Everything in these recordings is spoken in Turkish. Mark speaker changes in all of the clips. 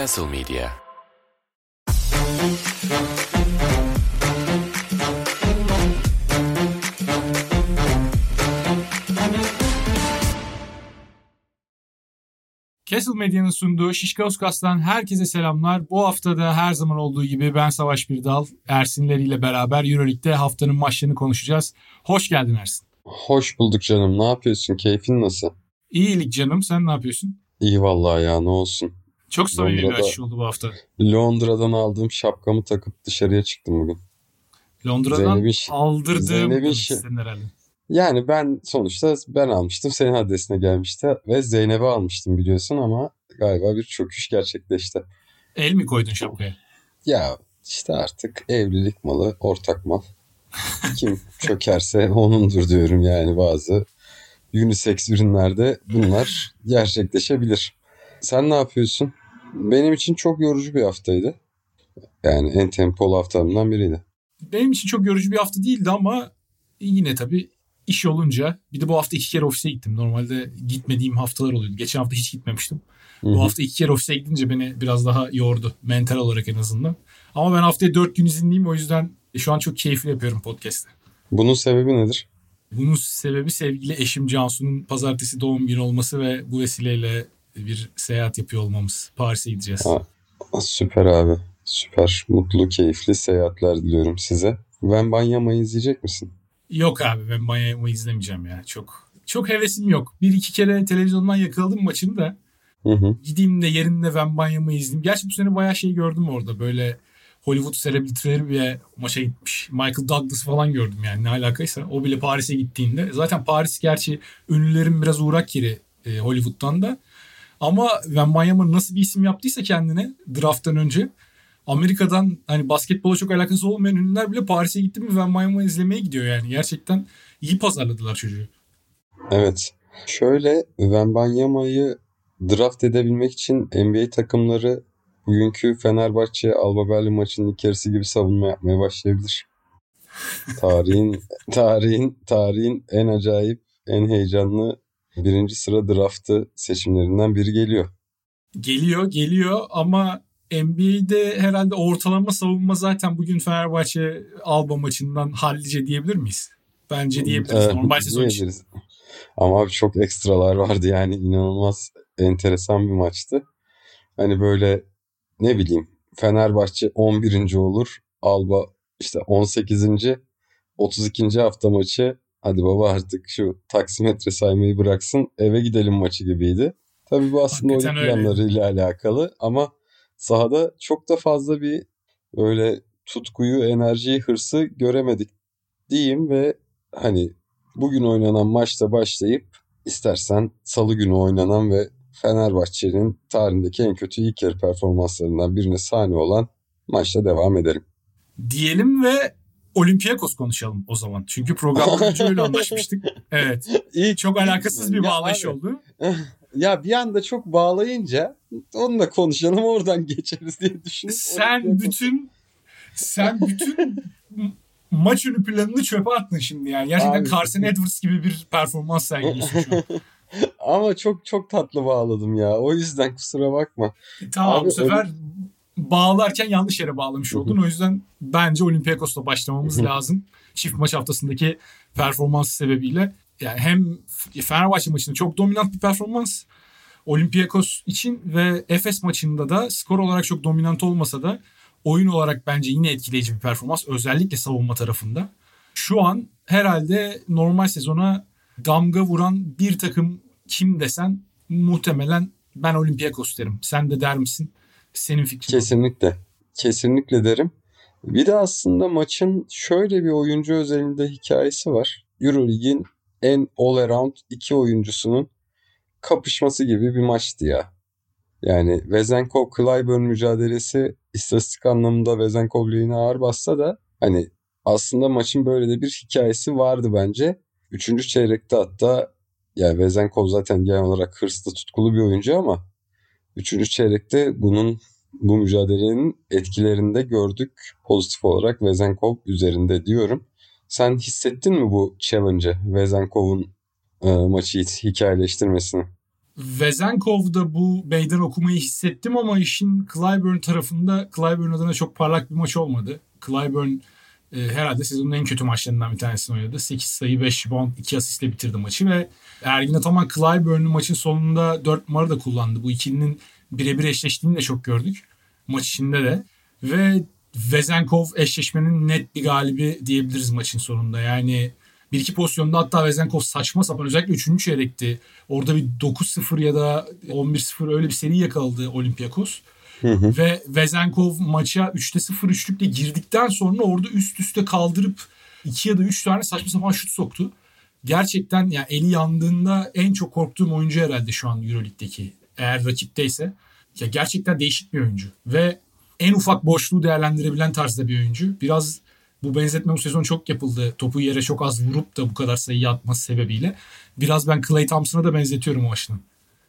Speaker 1: Castle Media
Speaker 2: Castle Medya'nın sunduğu Şişkauskas.'tan herkese selamlar. Bu hafta da her zaman olduğu gibi ben Savaş Birdal, Ersinleriyle beraber Euroleague'de haftanın maçlarını konuşacağız. Hoş geldin Ersin.
Speaker 3: Hoş bulduk canım. Ne yapıyorsun? Keyfin nasıl?
Speaker 2: İyilik canım. Sen ne yapıyorsun?
Speaker 3: İyi vallahi ya ne olsun.
Speaker 2: Çok samimi bir açış oldu bu hafta.
Speaker 3: Londra'dan aldığım şapkamı takıp dışarıya çıktım bugün.
Speaker 2: Londra'dan
Speaker 3: Zeynep'in
Speaker 2: aldırdığım
Speaker 3: Zeynep'in
Speaker 2: istedin herhalde.
Speaker 3: Yani ben sonuçta ben almıştım. Senin adresine gelmişti ve Zeynep'e almıştım biliyorsun ama galiba bir çöküş gerçekleşti.
Speaker 2: El mi koydun şapkaya?
Speaker 3: Ya işte artık evlilik malı, ortak mal. Kim çökerse onundur diyorum yani bazı unisex ürünlerde bunlar gerçekleşebilir. Sen ne yapıyorsun? Benim için çok yorucu bir haftaydı. Yani en tempolu haftamdan biriydi.
Speaker 2: Benim için çok yorucu bir hafta değildi ama yine tabii iş olunca bir de bu hafta iki kere ofise gittim. Normalde gitmediğim haftalar oluyordu. Geçen hafta hiç gitmemiştim.
Speaker 3: Hı hı.
Speaker 2: Bu hafta iki kere ofise gidince beni biraz daha yordu. Mental olarak en azından. Ama ben haftaya dört gün izinliyim o yüzden şu an çok keyifli yapıyorum podcast'ı.
Speaker 3: Bunun sebebi nedir?
Speaker 2: Bunun sebebi sevgili eşim Cansu'nun pazartesi doğum günü olması ve bu vesileyle bir seyahat yapıyor olmamız. Paris'e gideceğiz.
Speaker 3: Ha. Süper abi. Süper. Mutlu, keyifli seyahatler diliyorum size. Ben Banyama'yı izleyecek misin?
Speaker 2: Yok abi ben Miami izlemeyeceğim ya. Çok çok hevesim yok. Bir iki kere televizyondan yakaladım maçını da.
Speaker 3: Hı hı.
Speaker 2: Gideyim de yerinde ben Banyama'yı izleyeyim. Gerçi bu sene bayağı şey gördüm orada. Böyle Hollywood selebritileri bile maça gitmiş. Michael Douglas falan gördüm yani ne alakaysa. O bile Paris'e gittiğinde. Zaten Paris gerçi ünlülerin biraz uğrak yeri e, Hollywood'dan da. Ama Wembanyama nasıl bir isim yaptıysa kendine drafttan önce Amerika'dan hani basketbola çok alakası olmayan ünlüler bile Paris'e gitti mi Wembanyama izlemeye gidiyor yani. Gerçekten iyi pazarladılar çocuğu.
Speaker 3: Evet. Şöyle Wembanyama'yı draft edebilmek için NBA takımları bugünkü Fenerbahçe Alba Berlin maçının ilk yarısı gibi savunma yapmaya başlayabilir. Tarihin tarihin tarihin en acayip, en heyecanlı birinci sıra draftı seçimlerinden biri geliyor.
Speaker 2: Geliyor geliyor ama NBA'de herhalde ortalama savunma zaten bugün Fenerbahçe Alba maçından hallice diyebilir miyiz? Bence diyebiliriz.
Speaker 3: Evet,
Speaker 2: Normal sezon için.
Speaker 3: Ama abi çok ekstralar vardı yani inanılmaz enteresan bir maçtı. Hani böyle ne bileyim Fenerbahçe 11. olur. Alba işte 18. 32. hafta maçı hadi baba artık şu taksimetre saymayı bıraksın eve gidelim maçı gibiydi. Tabii bu aslında oyun
Speaker 2: Hakikaten öyle.
Speaker 3: planlarıyla alakalı ama sahada çok da fazla bir böyle tutkuyu, enerjiyi, hırsı göremedik diyeyim ve hani bugün oynanan maçta başlayıp istersen salı günü oynanan ve Fenerbahçe'nin tarihindeki en kötü ilk yarı performanslarından birine sahne olan maçta devam edelim.
Speaker 2: Diyelim ve Olympiakos konuşalım o zaman. Çünkü programdan önce öyle anlaşmıştık. Evet.
Speaker 3: İlk,
Speaker 2: Çok alakasız bir bağlayış
Speaker 3: abi,
Speaker 2: oldu.
Speaker 3: Ya bir anda çok bağlayınca onu da konuşalım oradan geçeriz diye düşünüp
Speaker 2: Sen
Speaker 3: Olympiakos-
Speaker 2: bütün sen bütün maç önü planını çöpe attın şimdi yani. Gerçekten
Speaker 3: Abi.
Speaker 2: Carson Edwards gibi bir performans sergiliyorsun şu an.
Speaker 3: ama çok çok tatlı bağladım ya. O yüzden kusura bakma.
Speaker 2: Tamam
Speaker 3: Abi
Speaker 2: bu sefer bağlarken yanlış yere bağlamış oldun. O yüzden bence Olympiakos'la başlamamız lazım. Çift maç haftasındaki performans sebebiyle. Yani hem Fenerbahçe maçında çok dominant bir performans. Olympiakos için ve Efes maçında da skor olarak çok dominant olmasa da oyun olarak bence yine etkileyici bir performans. Özellikle savunma tarafında. Şu an herhalde normal sezona damga vuran bir takım kim desen muhtemelen ben Olympiakos derim. Sen de der misin? Senin fikrin.
Speaker 3: Kesinlikle. Kesinlikle derim. Bir de aslında maçın şöyle bir oyuncu özelinde hikayesi var. Euroleague'in en all around iki oyuncusunun kapışması gibi bir maçtı ya. Yani Vezenkov Clyburn mücadelesi istatistik anlamında Vezenkov lehine ağır bassa da hani aslında maçın böyle de bir hikayesi vardı bence. Üçüncü çeyrekte hatta ya Vezenkov zaten genel olarak hırslı tutkulu bir oyuncu ama üçüncü çeyrekte bunun bu mücadelenin etkilerini de gördük pozitif olarak Vezenkov üzerinde diyorum. Sen hissettin mi bu challenge'ı Vezenkov'un e, maçı hikayeleştirmesini?
Speaker 2: Vezenkov'da bu meydan okumayı hissettim ama işin Clyburn tarafında Clyburn adına çok parlak bir maç olmadı. Clyburn e, herhalde sezonun en kötü maçlarından bir tanesini oynadı. 8 sayı 5 rebound 2 asistle bitirdi maçı ve Ergin Ataman Clyburn'un maçın sonunda 4 numara da kullandı. Bu ikilinin birebir eşleştiğini de çok gördük. Maç içinde de. Ve Vezenkov eşleşmenin net bir galibi diyebiliriz maçın sonunda. Yani bir iki pozisyonda hatta Vezenkov saçma sapan özellikle 3. çeyrekti. Orada bir 9-0 ya da 11-0 öyle bir seri yakaladı Olympiakos. Hı hı. Ve Vezenkov maça 3'te 0 üçlükle girdikten sonra orada üst üste kaldırıp 2 ya da 3 tane saçma sapan şut soktu. Gerçekten yani eli yandığında en çok korktuğum oyuncu herhalde şu an Euroleague'deki. Eğer rakipteyse. Ya gerçekten değişik bir oyuncu. Ve en ufak boşluğu değerlendirebilen tarzda bir oyuncu. Biraz bu benzetme bu sezon çok yapıldı. Topu yere çok az vurup da bu kadar sayı atması sebebiyle. Biraz ben Clay Thompson'a da benzetiyorum o açıdan.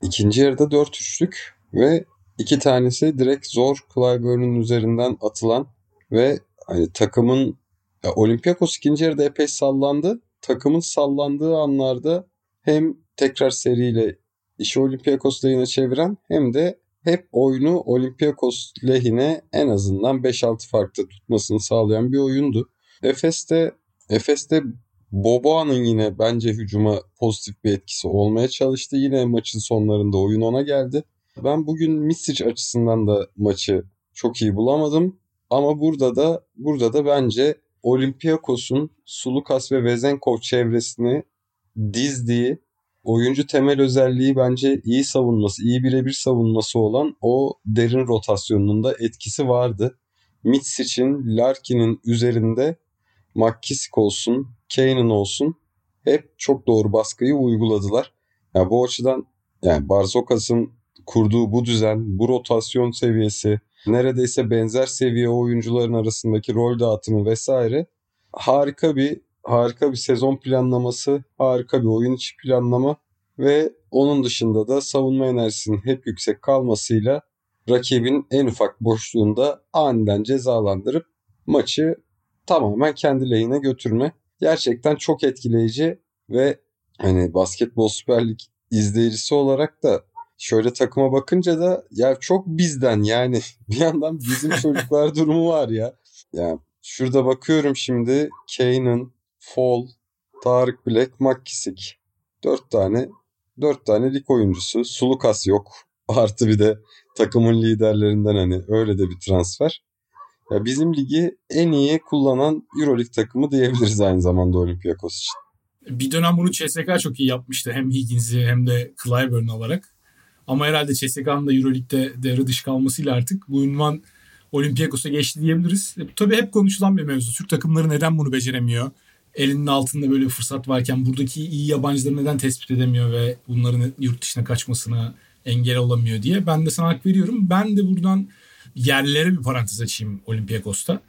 Speaker 3: İkinci yarıda 4 üçlük ve iki tanesi direkt zor Clyburn'un üzerinden atılan ve hani takımın ya Olympiakos ikinci yarıda epey sallandı. Takımın sallandığı anlarda hem tekrar seriyle işi Olympiakos lehine çeviren hem de hep oyunu Olympiakos lehine en azından 5-6 farkta tutmasını sağlayan bir oyundu. Efes'te Efes'te Boboa'nın yine bence hücuma pozitif bir etkisi olmaya çalıştı. Yine maçın sonlarında oyun ona geldi. Ben bugün Misic açısından da maçı çok iyi bulamadım. Ama burada da burada da bence Olympiakos'un Sulukas ve Vezenkov çevresini dizdiği oyuncu temel özelliği bence iyi savunması, iyi birebir savunması olan o derin rotasyonunun da etkisi vardı. Mitsic'in, Larkin'in üzerinde McKissick olsun, Kane'ın olsun hep çok doğru baskıyı uyguladılar. Yani bu açıdan yani Barzokas'ın kurduğu bu düzen, bu rotasyon seviyesi, neredeyse benzer seviye oyuncuların arasındaki rol dağıtımı vesaire harika bir harika bir sezon planlaması, harika bir oyun içi planlama ve onun dışında da savunma enerjisinin hep yüksek kalmasıyla rakibin en ufak boşluğunda aniden cezalandırıp maçı tamamen kendi lehine götürme. Gerçekten çok etkileyici ve hani basketbol Süper Lig izleyicisi olarak da şöyle takıma bakınca da ya çok bizden yani bir yandan bizim çocuklar durumu var ya. Ya şurada bakıyorum şimdi Kane'ın, Fall, Tarık Bilek, Makkisik. Dört tane dört tane lig oyuncusu. Sulukas yok. Artı bir de takımın liderlerinden hani öyle de bir transfer. Ya bizim ligi en iyi kullanan Euroleague takımı diyebiliriz aynı zamanda Olympiakos için.
Speaker 2: Bir dönem bunu CSK çok iyi yapmıştı. Hem Higgins'i hem de Clyburn olarak. Ama herhalde CSK'nın da Euroleague'de devre dışı kalmasıyla artık bu ünvan Olympiakos'a geçti diyebiliriz. E, tabii hep konuşulan bir mevzu. Türk takımları neden bunu beceremiyor? Elinin altında böyle bir fırsat varken buradaki iyi yabancıları neden tespit edemiyor ve bunların yurt dışına kaçmasına engel olamıyor diye. Ben de sana hak veriyorum. Ben de buradan yerlere bir parantez açayım Olympiakos'ta.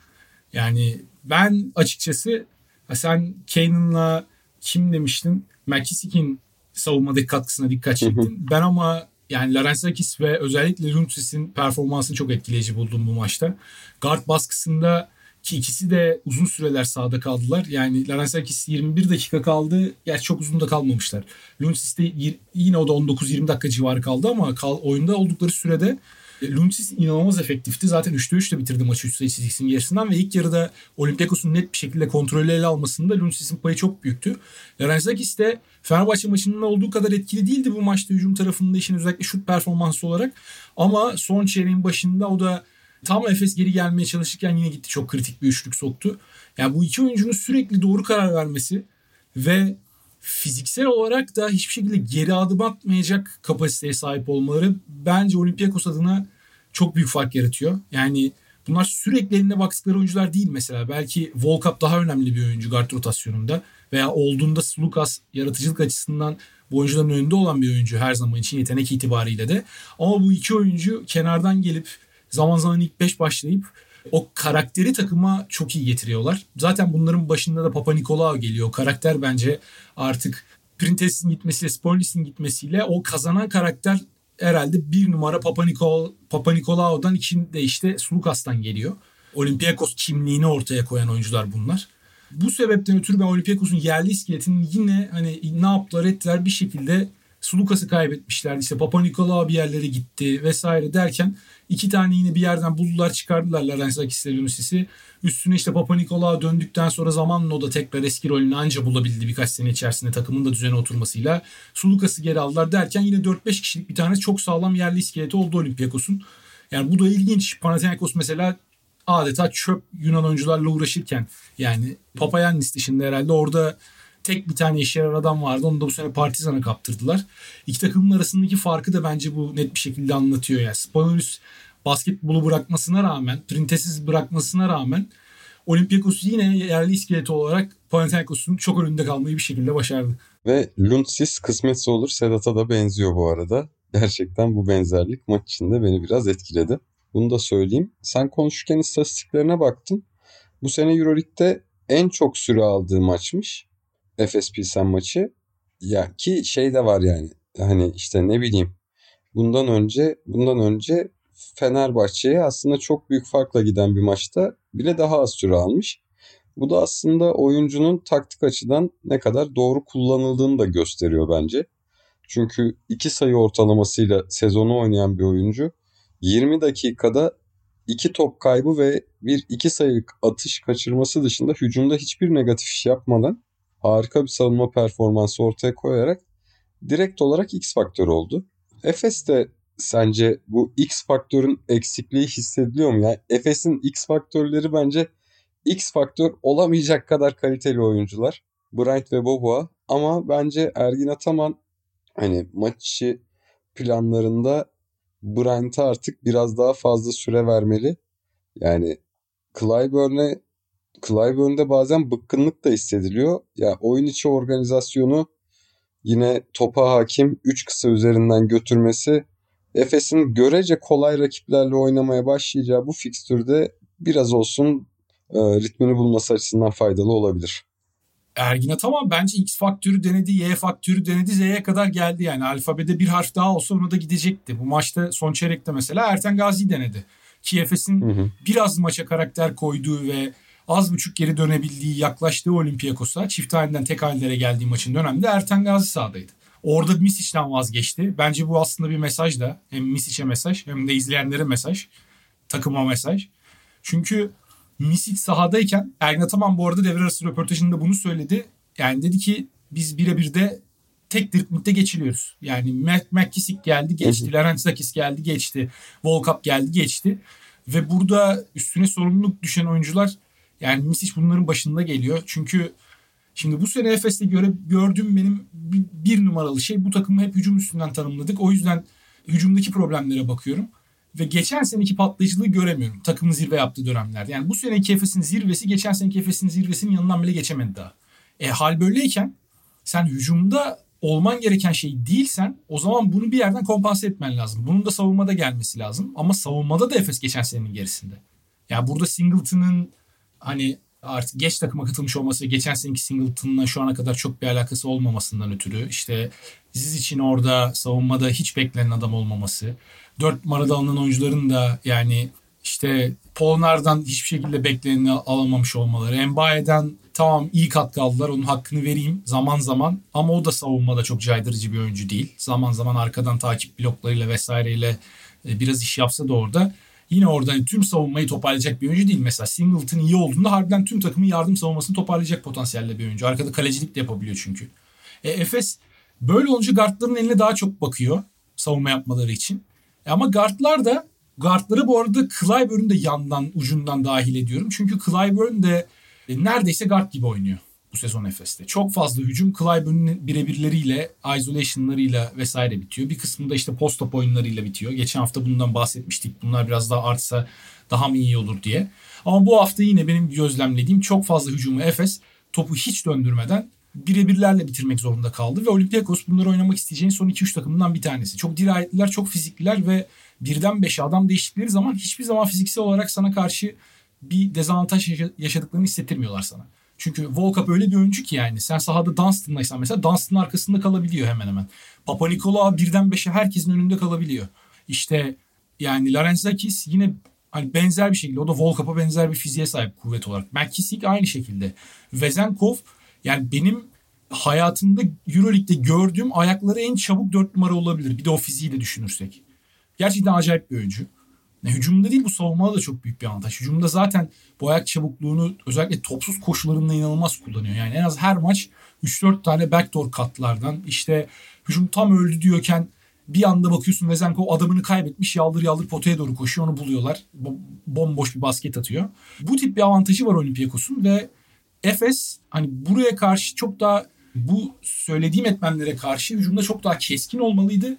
Speaker 2: Yani ben açıkçası sen Kanan'la kim demiştin? McKissick'in savunmadaki katkısına dikkat çektin. ben ama yani Larensakis ve özellikle Runtis'in performansını çok etkileyici buldum bu maçta. Guard baskısında ki ikisi de uzun süreler sahada kaldılar. Yani Larensakis 21 dakika kaldı. Gerçi çok uzun da kalmamışlar. Luntis de yine o da 19-20 dakika civarı kaldı ama kal, oyunda oldukları sürede Luntis inanılmaz efektifti. Zaten 3'te 3'te bitirdi maçı 3 sayısı Six'in gerisinden ve ilk yarıda Olympiakos'un net bir şekilde kontrolü ele almasında Luntis'in payı çok büyüktü. Larenzakis de Fenerbahçe maçının olduğu kadar etkili değildi bu maçta hücum tarafında işin özellikle şut performansı olarak. Ama son çeyreğin başında o da tam Efes geri gelmeye çalışırken yine gitti çok kritik bir üçlük soktu. Yani bu iki oyuncunun sürekli doğru karar vermesi ve fiziksel olarak da hiçbir şekilde geri adım atmayacak kapasiteye sahip olmaları bence Olympiakos adına çok büyük fark yaratıyor. Yani bunlar sürekli eline baktıkları oyuncular değil mesela. Belki Volkap daha önemli bir oyuncu guard rotasyonunda veya olduğunda Lukas yaratıcılık açısından bu oyuncuların önünde olan bir oyuncu her zaman için yetenek itibariyle de. Ama bu iki oyuncu kenardan gelip zaman zaman ilk beş başlayıp o karakteri takıma çok iyi getiriyorlar. Zaten bunların başında da Papa Nikolaou geliyor. Karakter bence artık Printes'in gitmesiyle, Sporlis'in gitmesiyle o kazanan karakter herhalde bir numara Papa, Nikol, Papa Nikolaou'dan içinde işte Sulukas'tan geliyor. Olympiakos kimliğini ortaya koyan oyuncular bunlar. Bu sebepten ötürü ben Olympiakos'un yerli iskeletinin yine hani ne yaptılar ettiler bir şekilde Sulukas'ı kaybetmişler. İşte Papa Nikola bir yerlere gitti vesaire derken iki tane yine bir yerden buldular çıkardılar Larenzakis'le Dionysis'i. Üstüne işte Papa Nikola döndükten sonra zamanla o da tekrar eski rolünü anca bulabildi birkaç sene içerisinde takımın da düzene oturmasıyla. Sulukas'ı geri aldılar derken yine 4-5 kişilik bir tane çok sağlam yerli iskeleti oldu Olympiakos'un. Yani bu da ilginç. Panathinaikos mesela adeta çöp Yunan oyuncularla uğraşırken yani Papayannis dışında herhalde orada tek bir tane işe yarar adam vardı. Onu da bu sene Partizan'a kaptırdılar. İki takımın arasındaki farkı da bence bu net bir şekilde anlatıyor. Yani Spanolis basketbolu bırakmasına rağmen, printesiz bırakmasına rağmen Olympiakos yine yerli iskeleti olarak Panathinaikos'un çok önünde kalmayı bir şekilde başardı.
Speaker 3: Ve Luntsis kısmetse olur Sedat'a da benziyor bu arada. Gerçekten bu benzerlik maç içinde beni biraz etkiledi. Bunu da söyleyeyim. Sen konuşurken istatistiklerine baktım. Bu sene Euroleague'de en çok süre aldığı maçmış. Efes Pilsen maçı. Ya ki şey de var yani. Hani işte ne bileyim. Bundan önce bundan önce Fenerbahçe'ye aslında çok büyük farkla giden bir maçta bile daha az süre almış. Bu da aslında oyuncunun taktik açıdan ne kadar doğru kullanıldığını da gösteriyor bence. Çünkü iki sayı ortalamasıyla sezonu oynayan bir oyuncu 20 dakikada iki top kaybı ve bir iki sayılık atış kaçırması dışında hücumda hiçbir negatif iş yapmadan harika bir savunma performansı ortaya koyarak direkt olarak X faktör oldu. Efes de sence bu X faktörün eksikliği hissediliyor mu? Yani Efes'in X faktörleri bence X faktör olamayacak kadar kaliteli oyuncular. Bryant ve Boboa ama bence Ergin Ataman hani maç içi planlarında Bryant'a artık biraz daha fazla süre vermeli. Yani Clyburn'e Clyburn'de bazen bıkkınlık da hissediliyor. Ya oyun içi organizasyonu yine topa hakim 3 kısa üzerinden götürmesi Efes'in görece kolay rakiplerle oynamaya başlayacağı bu fikstürde biraz olsun e, ritmini bulması açısından faydalı olabilir.
Speaker 2: Ergin Ataman bence X faktörü denedi, Y faktörü denedi, Z'ye kadar geldi yani. Alfabede bir harf daha olsa ona da gidecekti. Bu maçta son çeyrekte mesela Erten Gazi denedi. Ki Efes'in biraz maça karakter koyduğu ve az buçuk geri dönebildiği, yaklaştığı Olympiakos'a çift halinden tek halilere geldiği maçın döneminde Erten Gazi sahadaydı. Orada Misic'den vazgeçti. Bence bu aslında bir mesaj da. Hem Misic'e mesaj hem de izleyenlere mesaj. Takıma mesaj. Çünkü Misic sahadayken Ergin Ataman bu arada devre arası röportajında bunu söyledi. Yani dedi ki biz birebir de tek driplikte geçiliyoruz. Yani McKissick geldi geçti. Larentzakis geldi geçti. Volkap geldi geçti. Ve burada üstüne sorumluluk düşen oyuncular yani Misic bunların başında geliyor. Çünkü şimdi bu sene Efes'te göre gördüğüm benim bir, numaralı şey bu takımı hep hücum üstünden tanımladık. O yüzden hücumdaki problemlere bakıyorum. Ve geçen seneki patlayıcılığı göremiyorum takımın zirve yaptığı dönemlerde. Yani bu seneki Efes'in zirvesi geçen seneki Efes'in zirvesinin yanından bile geçemedi daha. E hal böyleyken sen hücumda olman gereken şey değilsen o zaman bunu bir yerden kompanse etmen lazım. Bunun da savunmada gelmesi lazım. Ama savunmada da Efes geçen senenin gerisinde. Yani burada Singleton'ın hani artık geç takıma katılmış olması geçen seneki Singleton'la şu ana kadar çok bir alakası olmamasından ötürü işte Ziz için orada savunmada hiç beklenen adam olmaması. Dört numarada alınan oyuncuların da yani işte Polnar'dan hiçbir şekilde bekleneni alamamış olmaları. Embaye'den tamam iyi katkı aldılar onun hakkını vereyim zaman zaman ama o da savunmada çok caydırıcı bir oyuncu değil. Zaman zaman arkadan takip bloklarıyla vesaireyle e, biraz iş yapsa da orada yine orada hani tüm savunmayı toparlayacak bir oyuncu değil. Mesela Singleton iyi olduğunda harbiden tüm takımın yardım savunmasını toparlayacak potansiyelde bir oyuncu. Arkada kalecilik de yapabiliyor çünkü. E, Efes böyle olunca guardların eline daha çok bakıyor savunma yapmaları için. E, ama guardlar da guardları bu arada Clyburn'u da yandan ucundan dahil ediyorum. Çünkü Clyburn de e, neredeyse guard gibi oynuyor bu sezon Efes'te. Çok fazla hücum Clyburn'un birebirleriyle, isolation'larıyla vesaire bitiyor. Bir kısmı da işte post-up oyunlarıyla bitiyor. Geçen hafta bundan bahsetmiştik. Bunlar biraz daha artsa daha mı iyi olur diye. Ama bu hafta yine benim gözlemlediğim çok fazla hücumu Efes topu hiç döndürmeden birebirlerle bitirmek zorunda kaldı. Ve Olympiakos bunları oynamak isteyeceğin son 2-3 takımından bir tanesi. Çok dirayetliler, çok fizikliler ve birden 5'e adam değiştikleri zaman hiçbir zaman fiziksel olarak sana karşı bir dezavantaj yaşadıklarını hissettirmiyorlar sana. Çünkü Volkap öyle bir oyuncu ki yani sen sahada Dunstan'laysan mesela Dunstan'ın arkasında kalabiliyor hemen hemen. Papa Nikola birden beşe herkesin önünde kalabiliyor. İşte yani Larenzakis yine hani benzer bir şekilde o da Volkap'a benzer bir fiziğe sahip kuvvet olarak. McKissick aynı şekilde. Vezenkov yani benim hayatımda Euroleague'de gördüğüm ayakları en çabuk 4 numara olabilir. Bir de o fiziği de düşünürsek. Gerçekten acayip bir oyuncu. Yani hücumda değil bu savunmada da çok büyük bir avantaj. Hücumda zaten bu ayak çabukluğunu özellikle topsuz koşularında inanılmaz kullanıyor. Yani en az her maç 3-4 tane backdoor katlardan işte hücum tam öldü diyorken bir anda bakıyorsun Vezenkov adamını kaybetmiş yaldır yaldır potaya doğru koşuyor onu buluyorlar. Bomboş bir basket atıyor. Bu tip bir avantajı var Olympiakos'un ve Efes hani buraya karşı çok daha bu söylediğim etmenlere karşı hücumda çok daha keskin olmalıydı.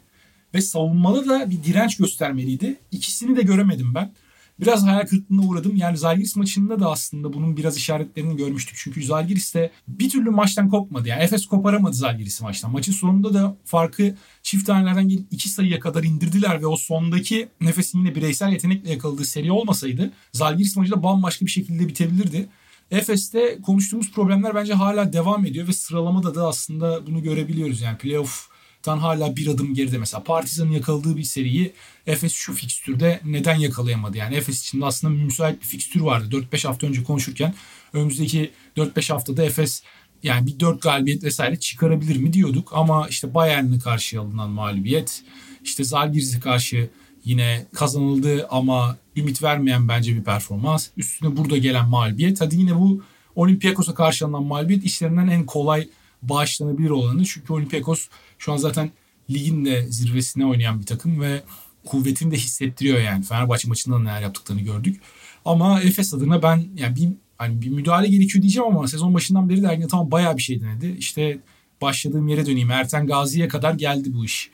Speaker 2: Ve savunmada da bir direnç göstermeliydi. İkisini de göremedim ben. Biraz hayal kırıklığına uğradım. Yani Zalgiris maçında da aslında bunun biraz işaretlerini görmüştük. Çünkü Zalgiris de bir türlü maçtan kopmadı. Yani Efes koparamadı Zalgiris'i maçtan. Maçın sonunda da farkı çift tanelerden gelip iki sayıya kadar indirdiler ve o sondaki nefesin yine bireysel yetenekle yakaladığı seri olmasaydı Zalgiris maçı da bambaşka bir şekilde bitebilirdi. Efes'te konuştuğumuz problemler bence hala devam ediyor ve sıralamada da aslında bunu görebiliyoruz. Yani playoff'tan hala bir adım geride. Mesela Partizan'ın yakaladığı bir seriyi Efes şu fikstürde neden yakalayamadı? Yani Efes için de aslında müsait bir fikstür vardı. 4-5 hafta önce konuşurken önümüzdeki 4-5 haftada Efes yani bir 4 galibiyet vesaire çıkarabilir mi diyorduk. Ama işte Bayern'e karşı alınan mağlubiyet, işte Zalgiris'e karşı yine kazanıldı ama ümit vermeyen bence bir performans. Üstüne burada gelen mağlubiyet. Hadi yine bu Olympiakos'a karşı alınan mağlubiyet işlerinden en kolay bağışlanabilir olanı. Çünkü Olympiakos şu an zaten ligin de zirvesine oynayan bir takım ve kuvvetini de hissettiriyor yani. Fenerbahçe maçında neler yaptıklarını gördük. Ama Efes adına ben yani bir hani bir müdahale gerekiyor diyeceğim ama sezon başından beri de Ergin tamam bayağı bir şey denedi. İşte başladığım yere döneyim. Erten Gazi'ye kadar geldi bu iş.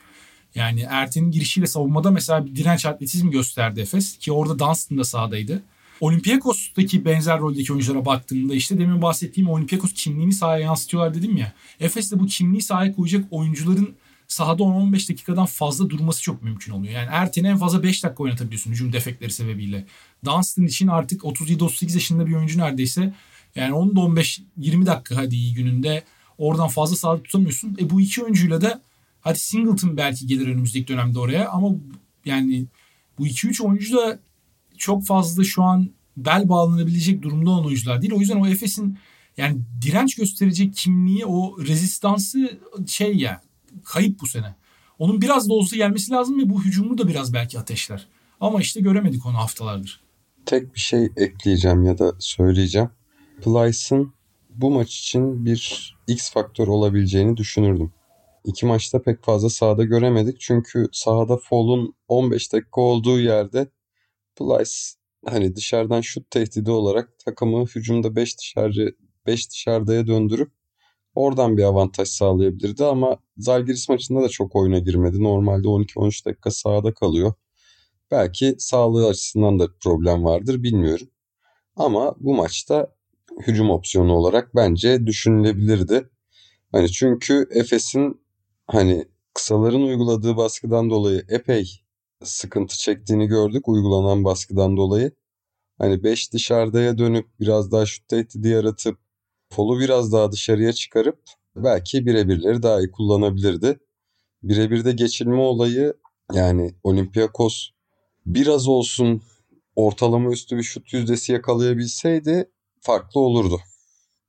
Speaker 2: Yani Erten'in girişiyle savunmada mesela bir direnç atletizmi gösterdi Efes ki orada Dunstan da sahadaydı. Olympiakos'taki benzer roldeki oyunculara baktığımda işte demin bahsettiğim Olympiakos kimliğini sahaya yansıtıyorlar dedim ya. Efes de bu kimliği sahaya koyacak oyuncuların sahada 10-15 dakikadan fazla durması çok mümkün oluyor. Yani Erten'i en fazla 5 dakika oynatabiliyorsun hücum defekleri sebebiyle. Dunstan için artık 37-38 yaşında bir oyuncu neredeyse. Yani 10-15-20 dakika hadi iyi gününde oradan fazla sahada tutamıyorsun. E bu iki oyuncuyla da Hadi Singleton belki gelir önümüzdeki dönemde oraya ama yani bu 2-3 oyuncu da çok fazla şu an bel bağlanabilecek durumda olan oyuncular değil. O yüzden o Efes'in yani direnç gösterecek kimliği, o rezistansı şey ya kayıp bu sene. Onun biraz da olsa gelmesi lazım ve bu hücumu da biraz belki ateşler. Ama işte göremedik onu haftalardır.
Speaker 3: Tek bir şey ekleyeceğim ya da söyleyeceğim. Plyce'ın bu maç için bir X faktör olabileceğini düşünürdüm. İki maçta pek fazla sahada göremedik. Çünkü sahada Fall'un 15 dakika olduğu yerde Plyce hani dışarıdan şut tehdidi olarak takımı hücumda 5 dışarı 5 dışarıdaya döndürüp oradan bir avantaj sağlayabilirdi ama Zalgiris maçında da çok oyuna girmedi. Normalde 12-13 dakika sahada kalıyor. Belki sağlığı açısından da problem vardır bilmiyorum. Ama bu maçta hücum opsiyonu olarak bence düşünülebilirdi. Hani çünkü Efes'in hani kısaların uyguladığı baskıdan dolayı epey sıkıntı çektiğini gördük uygulanan baskıdan dolayı. Hani 5 dışarıdaya dönüp biraz daha şut tehdidi yaratıp folu biraz daha dışarıya çıkarıp belki birebirleri daha iyi kullanabilirdi. Birebirde geçilme olayı yani Olympiakos biraz olsun ortalama üstü bir şut yüzdesi yakalayabilseydi farklı olurdu.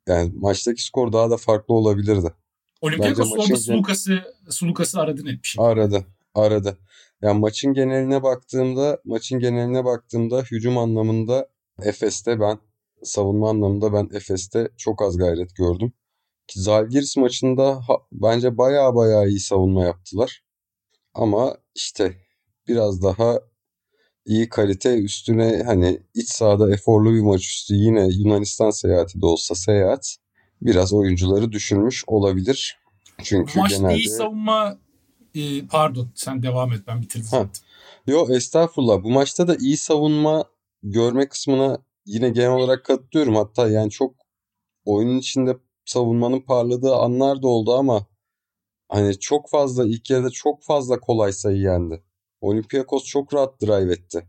Speaker 3: Yani maçtaki skor daha da farklı olabilirdi.
Speaker 2: Olympiakos orada Sulukas'ı Sulukas'ı aradı net bir şey.
Speaker 3: Aradı. Aradı. Yani maçın geneline baktığımda, maçın geneline baktığımda hücum anlamında Efes'te ben savunma anlamında ben Efes'te çok az gayret gördüm. Ki Zalgiris maçında ha, bence baya baya iyi savunma yaptılar. Ama işte biraz daha iyi kalite üstüne hani iç sahada eforlu bir maç üstü yine Yunanistan seyahati de olsa seyahat biraz oyuncuları düşürmüş olabilir. Çünkü
Speaker 2: Maçta
Speaker 3: genelde...
Speaker 2: iyi savunma e, pardon sen devam et ben bitirdim zaten.
Speaker 3: Yo estağfurullah bu maçta da iyi savunma görme kısmına yine genel olarak katılıyorum. Hatta yani çok oyunun içinde savunmanın parladığı anlar da oldu ama hani çok fazla ilk yarıda çok fazla kolay sayı yendi. Olympiakos çok rahat drive etti.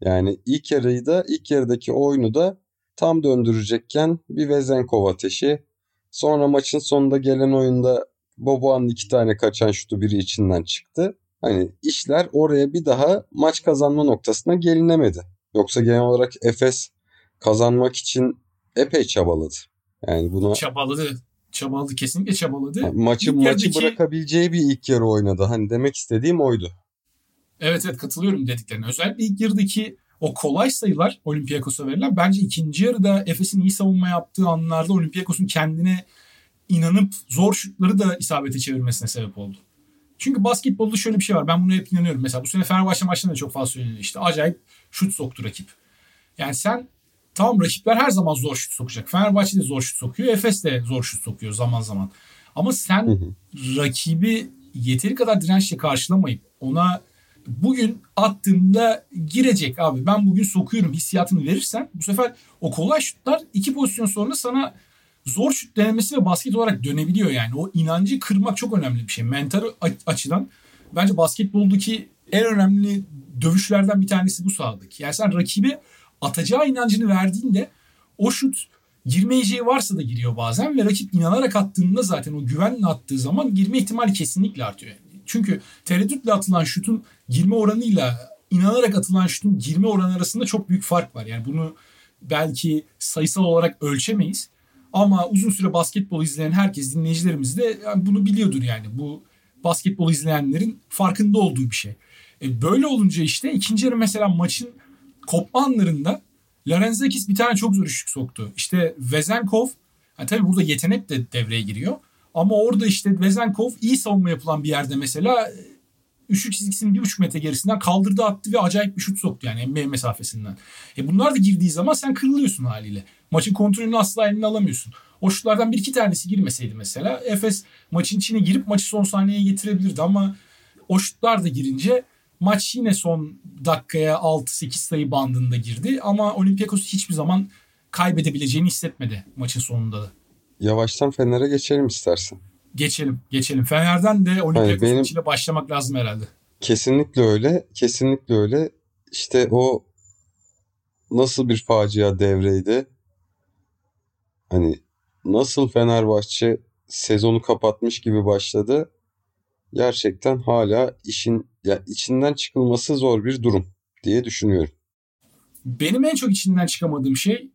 Speaker 3: Yani ilk yarıyı da ilk yarıdaki oyunu da tam döndürecekken bir Vezenkov ateşi. Sonra maçın sonunda gelen oyunda Boboğan'ın iki tane kaçan şutu biri içinden çıktı. Hani işler oraya bir daha maç kazanma noktasına gelinemedi. Yoksa genel olarak Efes kazanmak için epey çabaladı. Yani buna
Speaker 2: çabaladı. Çabaladı kesinlikle çabaladı.
Speaker 3: Yani maçı
Speaker 2: İlk
Speaker 3: maçı
Speaker 2: yarıdaki-
Speaker 3: bırakabileceği bir ilk yarı oynadı. Hani demek istediğim oydu.
Speaker 2: Evet evet katılıyorum dediklerine. Özellikle ilk yarıdaki o kolay sayılar Olympiakos'a verilen bence ikinci yarıda Efes'in iyi savunma yaptığı anlarda Olympiakos'un kendine inanıp zor şutları da isabete çevirmesine sebep oldu. Çünkü basketbolda şöyle bir şey var. Ben buna hep inanıyorum. Mesela bu sene Fenerbahçe maçlarında da çok fazla söyleniyor. İşte acayip şut soktu rakip. Yani sen tamam rakipler her zaman zor şut sokacak. Fenerbahçe de zor şut sokuyor. Efes de zor şut sokuyor zaman zaman. Ama sen
Speaker 3: Hı hı.
Speaker 2: rakibi yeteri kadar dirençle karşılamayıp ona bugün attığımda girecek abi ben bugün sokuyorum hissiyatını verirsen bu sefer o kolay şutlar iki pozisyon sonra sana zor şut denemesi ve basket olarak dönebiliyor yani. O inancı kırmak çok önemli bir şey. Mental açıdan bence basketboldaki en önemli dövüşlerden bir tanesi bu sahadaki. Yani sen rakibe atacağı inancını verdiğinde o şut girmeyeceği varsa da giriyor bazen ve rakip inanarak attığında zaten o güvenle attığı zaman girme ihtimali kesinlikle artıyor. Çünkü tereddütle atılan şutun girme oranıyla inanarak atılan şutun girme oranı arasında çok büyük fark var. Yani bunu belki sayısal olarak ölçemeyiz. Ama uzun süre basketbol izleyen herkes dinleyicilerimiz de yani bunu biliyordur yani. Bu basketbol izleyenlerin farkında olduğu bir şey. E böyle olunca işte ikinci yarı mesela maçın kopma anlarında Larenzakis bir tane çok zor üçlük soktu. İşte Vezenkov yani tabii burada yetenek de devreye giriyor. Ama orada işte Vezenkov iyi savunma yapılan bir yerde mesela e, üçlük çizgisinin bir buçuk metre gerisinden kaldırdı attı ve acayip bir şut soktu yani NBA mesafesinden. E bunlar da girdiği zaman sen kırılıyorsun haliyle. Maçın kontrolünü asla eline alamıyorsun. O şutlardan bir iki tanesi girmeseydi mesela Efes maçın içine girip maçı son saniyeye getirebilirdi ama o şutlar da girince maç yine son dakikaya 6-8 sayı bandında girdi ama Olympiakos hiçbir zaman kaybedebileceğini hissetmedi maçın sonunda da.
Speaker 3: Yavaştan Fener'e geçelim istersen.
Speaker 2: Geçelim, geçelim. Fener'den de Olympiakos
Speaker 3: benim-
Speaker 2: maçıyla başlamak lazım herhalde.
Speaker 3: Kesinlikle öyle. Kesinlikle öyle. İşte o nasıl bir facia devreydi. Hani nasıl Fenerbahçe sezonu kapatmış gibi başladı. Gerçekten hala işin ya içinden çıkılması zor bir durum diye düşünüyorum.
Speaker 2: Benim en çok içinden çıkamadığım şey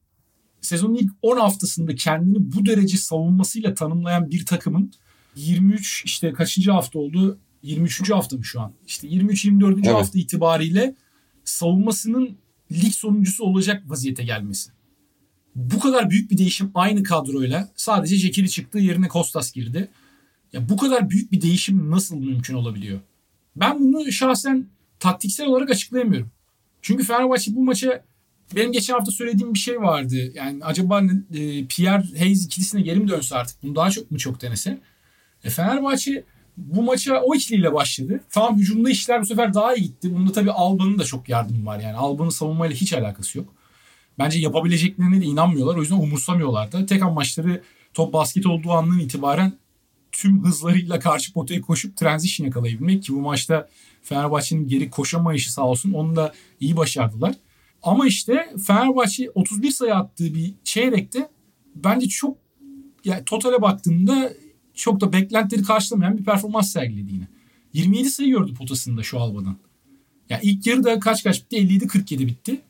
Speaker 2: sezonun ilk 10 haftasında kendini bu derece savunmasıyla tanımlayan bir takımın 23 işte kaçıncı hafta oldu? 23. hafta mı şu an? İşte 23-24.
Speaker 3: Evet.
Speaker 2: hafta itibariyle savunmasının lig sonuncusu olacak vaziyete gelmesi. Bu kadar büyük bir değişim aynı kadroyla sadece Jekili çıktı yerine Kostas girdi. Ya bu kadar büyük bir değişim nasıl mümkün olabiliyor? Ben bunu şahsen taktiksel olarak açıklayamıyorum. Çünkü Fenerbahçe bu maça benim geçen hafta söylediğim bir şey vardı. Yani acaba e, Pierre Hayes ikilisine geri mi dönse artık? Bunu daha çok mu çok denese? E, Fenerbahçe bu maça o ikiliyle başladı. Tamam hücumda işler bu sefer daha iyi gitti. Bunda tabii Alba'nın da çok yardımı var. Yani Alba'nın savunmayla hiç alakası yok. Bence yapabileceklerine de inanmıyorlar. O yüzden umursamıyorlar da. Tek amaçları top basket olduğu andan itibaren tüm hızlarıyla karşı potaya koşup transition yakalayabilmek ki bu maçta Fenerbahçe'nin geri koşamayışı sağ olsun onu da iyi başardılar. Ama işte Fenerbahçe 31 sayı attığı bir çeyrekte bence çok yani totale baktığında çok da beklentileri karşılamayan bir performans sergiledi yine. 27 sayı gördü potasında şu Alba'dan. Yani ilk yarıda kaç kaç bitti? 57-47 bitti.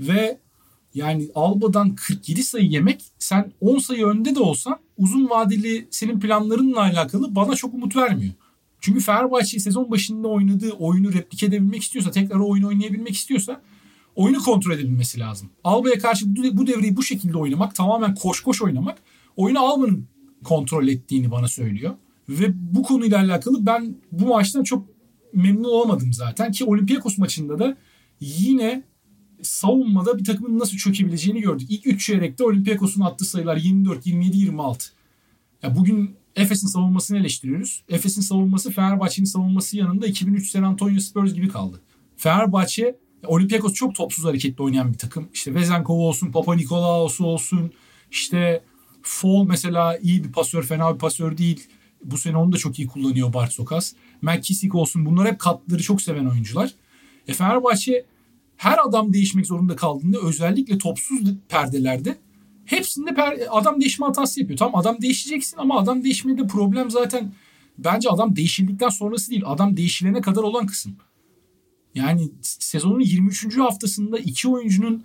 Speaker 2: Ve yani Alba'dan 47 sayı yemek sen 10 sayı önde de olsan uzun vadeli senin planlarınla alakalı bana çok umut vermiyor. Çünkü Fenerbahçe sezon başında oynadığı oyunu replik edebilmek istiyorsa, tekrar oyunu oynayabilmek istiyorsa oyunu kontrol edebilmesi lazım. Alba'ya karşı bu devreyi bu şekilde oynamak, tamamen koş koş oynamak oyunu Alba'nın kontrol ettiğini bana söylüyor. Ve bu konuyla alakalı ben bu maçtan çok memnun olamadım zaten ki Olympiakos maçında da yine savunmada bir takımın nasıl çökebileceğini gördük. İlk 3 çeyrekte Olympiakos'un attığı sayılar 24, 27, 26. Ya bugün Efes'in savunmasını eleştiriyoruz. Efes'in savunması Fenerbahçe'nin savunması yanında 2003 San Antonio Spurs gibi kaldı. Fenerbahçe Olympiakos çok topsuz hareketli oynayan bir takım. İşte Vezenkov olsun, Papa Nikolaos olsun. İşte Fall mesela iyi bir pasör, fena bir pasör değil. Bu sene onu da çok iyi kullanıyor Bart Sokas. McKissick olsun. Bunlar hep katları çok seven oyuncular. E Fenerbahçe her adam değişmek zorunda kaldığında özellikle topsuz perdelerde hepsinde per, adam değişme hatası yapıyor. Tamam adam değişeceksin ama adam değişmede problem zaten bence adam değişildikten sonrası değil. Adam değişilene kadar olan kısım. Yani sezonun 23. haftasında iki oyuncunun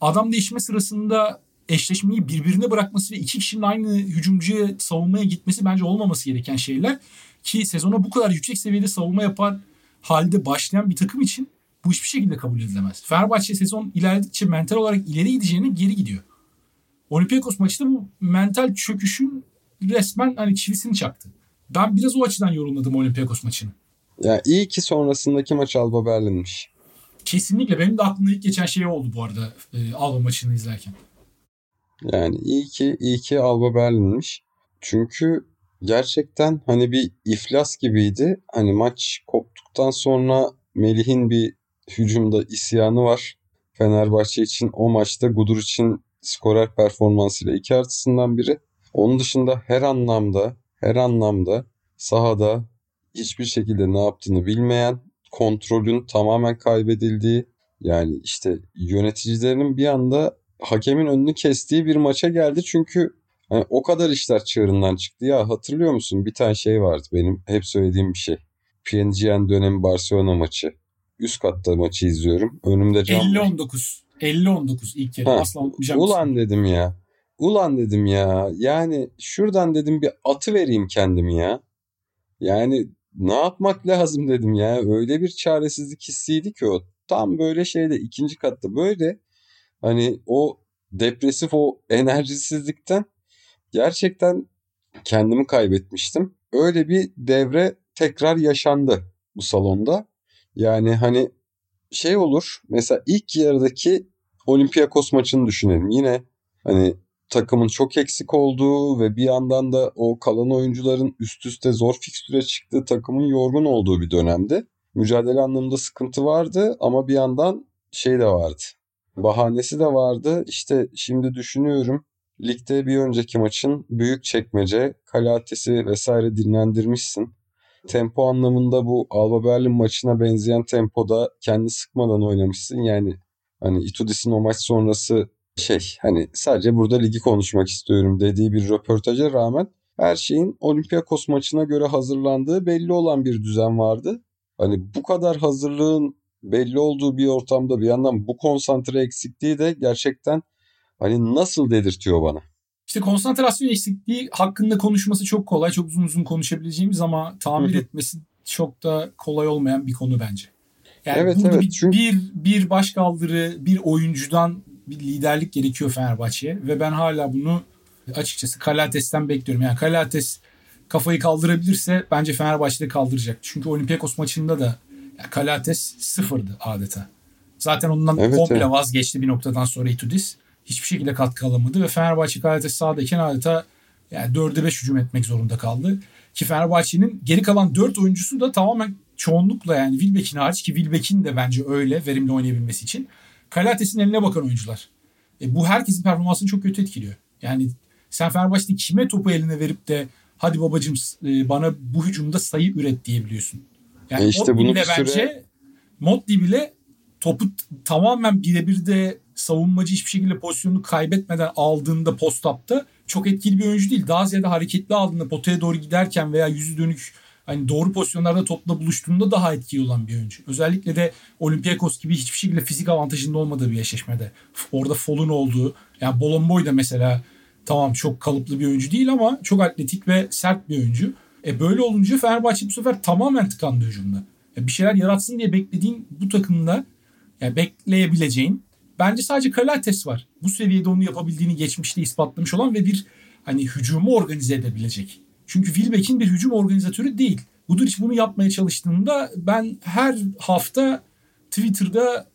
Speaker 2: adam değişme sırasında eşleşmeyi birbirine bırakması ve iki kişinin aynı hücumcuya savunmaya gitmesi bence olmaması gereken şeyler. Ki sezona bu kadar yüksek seviyede savunma yapar halde başlayan bir takım için bu hiçbir şekilde kabul edilemez. Fenerbahçe sezon ilerledikçe mental olarak ileri gideceğine geri gidiyor. Olympiakos maçta bu mental çöküşün resmen hani çivisini çaktı. Ben biraz o açıdan yorumladım Olympiakos maçını.
Speaker 3: Ya iyi ki sonrasındaki maç Alba Berlin'miş.
Speaker 2: Kesinlikle benim de aklımda ilk geçen şey oldu bu arada e, Alba maçını izlerken.
Speaker 3: Yani iyi ki iyi ki Alba Berlin'miş. Çünkü gerçekten hani bir iflas gibiydi. Hani maç koptuktan sonra Melih'in bir hücumda isyanı var. Fenerbahçe için o maçta Gudur için skorer performansıyla iki artısından biri. Onun dışında her anlamda her anlamda sahada hiçbir şekilde ne yaptığını bilmeyen, kontrolün tamamen kaybedildiği yani işte yöneticilerin bir anda hakemin önünü kestiği bir maça geldi. Çünkü hani o kadar işler çığırından çıktı. Ya hatırlıyor musun? Bir tane şey vardı benim hep söylediğim bir şey. PNG'en dönemi Barcelona maçı. Üst katta maçı izliyorum. Önümde cam
Speaker 2: 50-19. 50-19 ilk.
Speaker 3: Ha,
Speaker 2: Asla unutmayacağım.
Speaker 3: Ulan dedim ya. Ulan dedim ya. Yani şuradan dedim bir atı vereyim kendimi ya. Yani ne yapmak lazım dedim ya. Öyle bir çaresizlik hissiydi ki o. Tam böyle şeyde ikinci katta böyle hani o depresif o enerjisizlikten gerçekten kendimi kaybetmiştim. Öyle bir devre tekrar yaşandı bu salonda. Yani hani şey olur mesela ilk yarıdaki Olympiakos maçını düşünelim. Yine hani takımın çok eksik olduğu ve bir yandan da o kalan oyuncuların üst üste zor fikstüre çıktığı takımın yorgun olduğu bir dönemde. Mücadele anlamında sıkıntı vardı ama bir yandan şey de vardı. Bahanesi de vardı. İşte şimdi düşünüyorum ligde bir önceki maçın büyük çekmece, kalatesi vesaire dinlendirmişsin. Tempo anlamında bu Alba Berlin maçına benzeyen tempoda kendi sıkmadan oynamışsın. Yani hani Itudis'in o maç sonrası şey hani sadece burada ligi konuşmak istiyorum dediği bir röportaja rağmen her şeyin Olympiakos maçına göre hazırlandığı belli olan bir düzen vardı. Hani bu kadar hazırlığın belli olduğu bir ortamda bir yandan bu konsantre eksikliği de gerçekten hani nasıl dedirtiyor bana.
Speaker 2: İşte konsantrasyon eksikliği hakkında konuşması çok kolay. Çok uzun uzun konuşabileceğimiz ama tamir etmesi çok da kolay olmayan bir konu bence. Yani
Speaker 3: Evet,
Speaker 2: burada
Speaker 3: evet.
Speaker 2: bir,
Speaker 3: Çünkü-
Speaker 2: bir, bir başkaldırı, bir oyuncudan bir liderlik gerekiyor Fenerbahçe'ye. Ve ben hala bunu açıkçası Kalates'ten bekliyorum. Yani Kalates kafayı kaldırabilirse bence Fenerbahçe'de kaldıracak. Çünkü Olympiakos maçında da yani Kalates sıfırdı adeta. Zaten ondan
Speaker 3: Evet,
Speaker 2: komple
Speaker 3: evet.
Speaker 2: vazgeçti bir noktadan sonra Itudis. Hiçbir şekilde katkı alamadı ve Fenerbahçe Kalates sahadayken adeta yani 4'e 5 hücum etmek zorunda kaldı. Ki Fenerbahçe'nin geri kalan 4 oyuncusu da tamamen çoğunlukla yani Wilbeck'in hariç ki Wilbeck'in de bence öyle verimli oynayabilmesi için Kalates'in eline bakan oyuncular. E, bu herkesin performansını çok kötü etkiliyor. Yani sen Fenerbahçe'de kime topu eline verip de hadi babacım e, bana bu hücumda sayı üret diyebiliyorsun. Yani
Speaker 3: E işte bunu
Speaker 2: bile
Speaker 3: süre-
Speaker 2: bence Motti bile topu tamamen birebir de savunmacı hiçbir şekilde pozisyonunu kaybetmeden aldığında post-up'ta çok etkili bir oyuncu değil. Daha ziyade hareketli aldığında potaya doğru giderken veya yüzü dönük hani doğru pozisyonlarda topla buluştuğunda daha etkili olan bir oyuncu. Özellikle de Olympiakos gibi hiçbir şekilde fizik avantajında olmadığı bir eşleşmede. Orada Fall'un olduğu yani Bolomboy da mesela tamam çok kalıplı bir oyuncu değil ama çok atletik ve sert bir oyuncu. E böyle olunca Fenerbahçe bu sefer tamamen tıkandı hücumda. E bir şeyler yaratsın diye beklediğin bu takımda yani bekleyebileceğin bence sadece Kalates var. Bu seviyede onu yapabildiğini geçmişte ispatlamış olan ve bir hani hücumu organize edebilecek. Çünkü Wilbeck'in bir hücum organizatörü değil. Guduric bunu yapmaya çalıştığında ben her hafta Twitter'da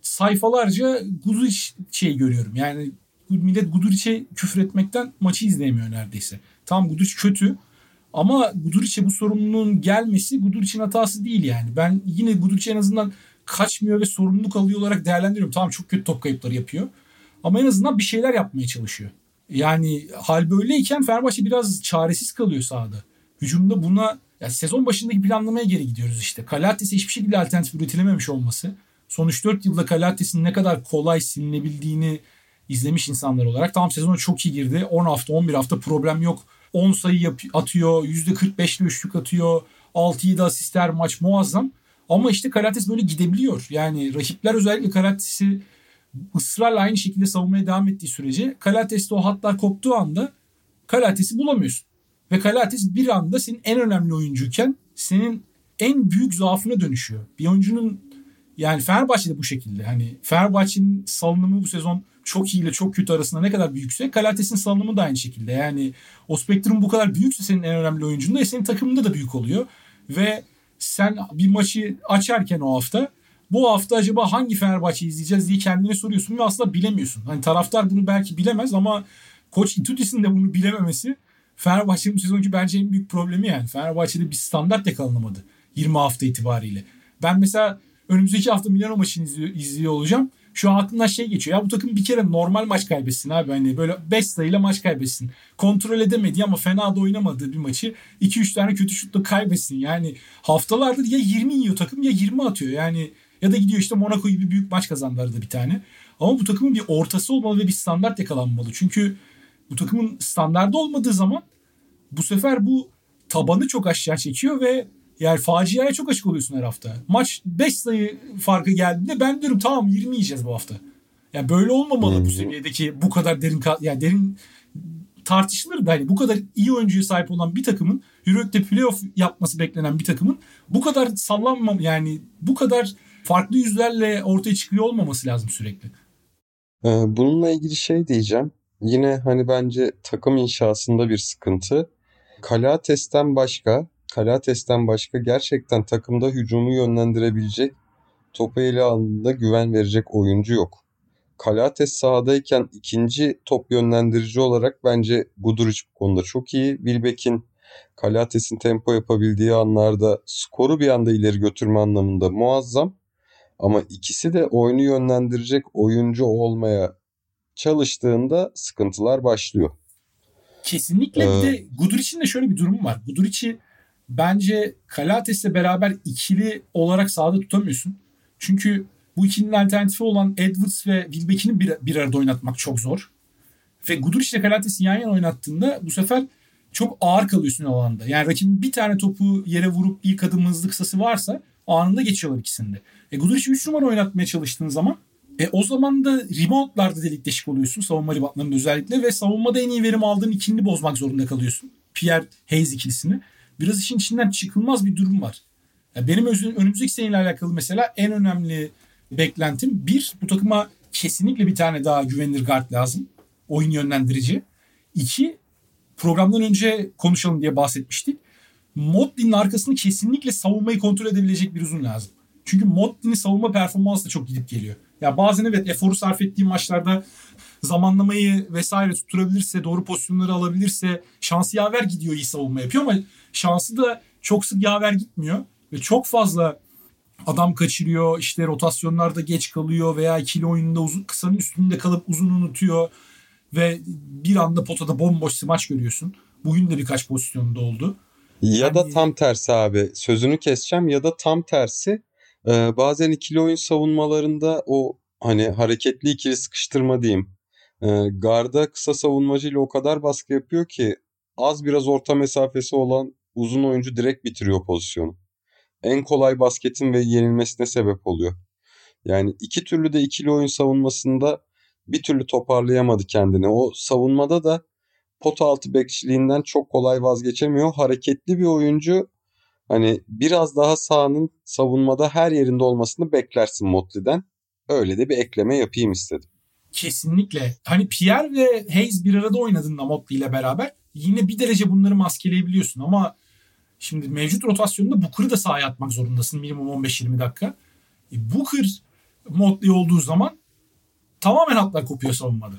Speaker 2: sayfalarca Guduric şey görüyorum. Yani millet Guduric'e küfür etmekten maçı izleyemiyor neredeyse. Tam Guduric kötü ama Guduric'e bu sorumluluğun gelmesi Guduric'in hatası değil yani. Ben yine Guduric'i en azından kaçmıyor ve sorumluluk alıyor olarak değerlendiriyorum. Tamam çok kötü top kayıpları yapıyor. Ama en azından bir şeyler yapmaya çalışıyor. Yani hal böyleyken Fenerbahçe biraz çaresiz kalıyor sahada. Hücumda buna ya sezon başındaki planlamaya geri gidiyoruz işte. Kalates'e hiçbir şekilde alternatif üretilememiş olması. Son 3-4 yılda Kalates'in ne kadar kolay silinebildiğini izlemiş insanlar olarak. Tamam sezona çok iyi girdi. 10 hafta 11 hafta problem yok. 10 sayı atıyor. %45'li üçlük atıyor. 6-7 asistler maç muazzam. Ama işte Kalates böyle gidebiliyor. Yani rakipler özellikle Kalates'i ısrarla aynı şekilde savunmaya devam ettiği sürece Kalates'te o hatlar koptuğu anda Kalates'i bulamıyorsun. Ve Kalates bir anda senin en önemli oyuncuyken senin en büyük zaafına dönüşüyor. Bir oyuncunun yani Fenerbahçe'de bu şekilde. Hani Fenerbahçe'nin salınımı bu sezon çok iyi ile çok kötü arasında ne kadar büyükse Kalates'in salınımı da aynı şekilde. Yani o spektrum bu kadar büyükse senin en önemli oyuncun da senin takımında da büyük oluyor. Ve sen bir maçı açarken o hafta bu hafta acaba hangi Fenerbahçe izleyeceğiz diye kendine soruyorsun ve aslında bilemiyorsun. Hani taraftar bunu belki bilemez ama koç Itudis'in de bunu bilememesi Fenerbahçe'nin bu sezonki bence en büyük problemi yani. Fenerbahçe'de bir standart yakalanamadı 20 hafta itibariyle. Ben mesela önümüzdeki hafta Milano maçını izliyor, izliyor olacağım. Şu an aklımdan şey geçiyor. Ya bu takım bir kere normal maç kaybetsin abi. Hani böyle 5 sayıyla maç kaybetsin. Kontrol edemedi ama fena da oynamadığı bir maçı 2-3 tane kötü şutla kaybetsin. Yani haftalardır ya 20 yiyor takım ya 20 atıyor. Yani ya da gidiyor işte Monaco gibi büyük maç kazandı arada bir tane. Ama bu takımın bir ortası olmalı ve bir standart yakalanmalı. Çünkü bu takımın standardı olmadığı zaman bu sefer bu tabanı çok aşağı çekiyor ve yani faciaya çok açık oluyorsun her hafta. Maç 5 sayı farkı geldiğinde ben diyorum tamam 20 yiyeceğiz bu hafta. Yani böyle olmamalı bu seviyedeki bu kadar derin yani derin tartışılır da hani bu kadar iyi oyuncuya sahip olan bir takımın Euroleague'de playoff yapması beklenen bir takımın bu kadar sallanmam yani bu kadar farklı yüzlerle ortaya çıkıyor olmaması lazım sürekli.
Speaker 3: Ee, bununla ilgili şey diyeceğim. Yine hani bence takım inşasında bir sıkıntı. Kalates'ten başka, Kalates'ten başka gerçekten takımda hücumu yönlendirebilecek, topu ele aldığında güven verecek oyuncu yok. Kalates sahadayken ikinci top yönlendirici olarak bence Guduric bu konuda çok iyi. Wilbeck'in Kalates'in tempo yapabildiği anlarda skoru bir anda ileri götürme anlamında muazzam. Ama ikisi de oyunu yönlendirecek oyuncu olmaya çalıştığında sıkıntılar başlıyor.
Speaker 2: Kesinlikle ee, bir de Guduric'in de şöyle bir durum var. Guduric'i bence Kalates'le beraber ikili olarak sahada tutamıyorsun. Çünkü bu ikilinin alternatifi olan Edwards ve Wilbeck'ini bir, bir arada oynatmak çok zor. Ve Guduric ile Kalates'i yan yana oynattığında bu sefer çok ağır kalıyorsun alanda. Yani rakibin bir tane topu yere vurup ilk adım hızlı kısası varsa anında geçiyorlar ikisinde. E Guduric'i 3 numara oynatmaya çalıştığın zaman e, o zaman da reboundlarda delik deşik oluyorsun savunma reboundlarında özellikle ve savunmada en iyi verim aldığın ikilini bozmak zorunda kalıyorsun. Pierre Hayes ikilisini. Biraz işin içinden çıkılmaz bir durum var. Yani benim özüm, önümüzdeki seneyle alakalı mesela en önemli beklentim bir bu takıma kesinlikle bir tane daha güvenilir guard lazım. Oyun yönlendirici. İki programdan önce konuşalım diye bahsetmiştik. Motley'nin arkasını kesinlikle savunmayı kontrol edebilecek bir uzun lazım. Çünkü Motley'nin savunma performansı da çok gidip geliyor. Ya bazen evet eforu sarf ettiği maçlarda zamanlamayı vesaire tutturabilirse, doğru pozisyonları alabilirse şansı yaver gidiyor iyi savunma yapıyor ama şansı da çok sık yaver gitmiyor. Ve çok fazla adam kaçırıyor, işte rotasyonlarda geç kalıyor veya ikili oyununda uzun, kısanın üstünde kalıp uzun unutuyor ve bir anda potada bomboş smaç görüyorsun. Bugün de birkaç pozisyonda oldu.
Speaker 3: Ya yani... da tam tersi abi. Sözünü keseceğim ya da tam tersi. Ee, bazen ikili oyun savunmalarında o hani hareketli ikili sıkıştırma diyeyim. Ee, garda kısa savunmacıyla o kadar baskı yapıyor ki az biraz orta mesafesi olan uzun oyuncu direkt bitiriyor pozisyonu. En kolay basketin ve yenilmesine sebep oluyor. Yani iki türlü de ikili oyun savunmasında bir türlü toparlayamadı kendini. O savunmada da pot altı bekçiliğinden çok kolay vazgeçemiyor. Hareketli bir oyuncu hani biraz daha sahanın savunmada her yerinde olmasını beklersin Motley'den. Öyle de bir ekleme yapayım istedim.
Speaker 2: Kesinlikle. Hani Pierre ve Hayes bir arada oynadığında Motley ile beraber yine bir derece bunları maskeleyebiliyorsun ama şimdi mevcut rotasyonunda Booker'ı da sahaya atmak zorundasın minimum 15-20 dakika. E Booker Motley olduğu zaman tamamen hatlar kopuyor savunmada.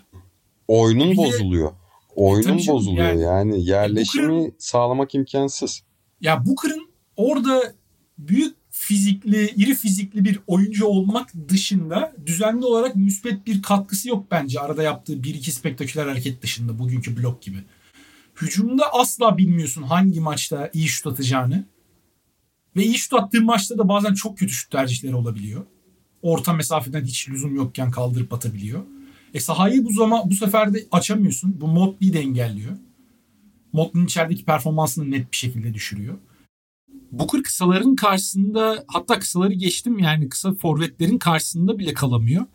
Speaker 3: Oyunun bir bozuluyor. De, Oyunun e, bozuluyor yani, yani yerleşimi sağlamak imkansız.
Speaker 2: Ya Booker'ın orada büyük fizikli, iri fizikli bir oyuncu olmak dışında düzenli olarak müspet bir katkısı yok bence. Arada yaptığı bir iki spektaküler hareket dışında bugünkü blok gibi. Hücumda asla bilmiyorsun hangi maçta iyi şut atacağını. Ve iyi şut attığı maçta da bazen çok kötü şut tercihleri olabiliyor. Orta mesafeden hiç lüzum yokken kaldırıp atabiliyor. E sahayı bu zaman bu sefer de açamıyorsun. Bu Motley de engelliyor. Motley'nin içerideki performansını net bir şekilde düşürüyor. Booker kısaların karşısında hatta kısaları geçtim yani kısa forvetlerin karşısında bile kalamıyor.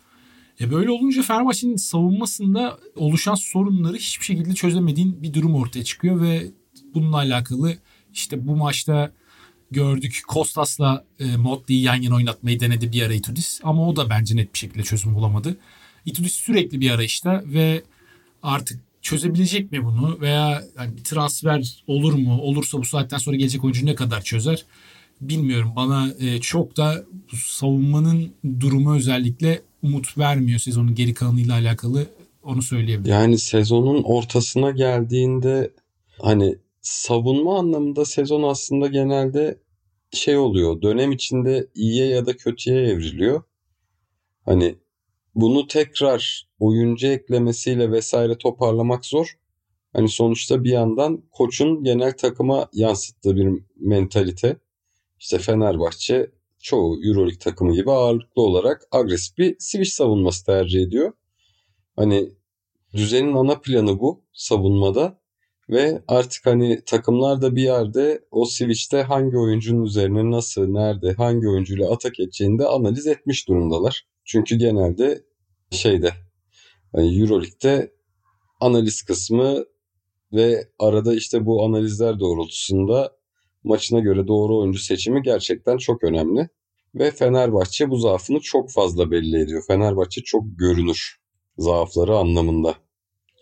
Speaker 2: E böyle olunca Fenerbahçe'nin savunmasında oluşan sorunları hiçbir şekilde çözemediğin bir durum ortaya çıkıyor ve bununla alakalı işte bu maçta gördük. Kostas'la e, Motley'i yan yana oynatmayı denedi bir ara Itudis ama o da bence net bir şekilde çözüm bulamadı. Itudis sürekli bir arayışta ve artık çözebilecek mi bunu veya yani transfer olur mu? Olursa bu saatten sonra gelecek oyuncu ne kadar çözer? Bilmiyorum. Bana e, çok da savunmanın durumu özellikle umut vermiyor sezonun geri kalanıyla alakalı. Onu söyleyebilirim.
Speaker 3: Yani sezonun ortasına geldiğinde hani savunma anlamında sezon aslında genelde şey oluyor. Dönem içinde iyiye ya da kötüye evriliyor. Hani bunu tekrar oyuncu eklemesiyle vesaire toparlamak zor. Hani sonuçta bir yandan koçun genel takıma yansıttığı bir mentalite. İşte Fenerbahçe çoğu Euroleague takımı gibi ağırlıklı olarak agresif bir switch savunması tercih ediyor. Hani düzenin ana planı bu savunmada ve artık hani takımlar da bir yerde o switch'te hangi oyuncunun üzerine nasıl, nerede, hangi oyuncuyla atak edeceğini de analiz etmiş durumdalar. Çünkü genelde şeyde hani Euroleague'de analiz kısmı ve arada işte bu analizler doğrultusunda maçına göre doğru oyuncu seçimi gerçekten çok önemli. Ve Fenerbahçe bu zaafını çok fazla belli ediyor. Fenerbahçe çok görünür zaafları anlamında.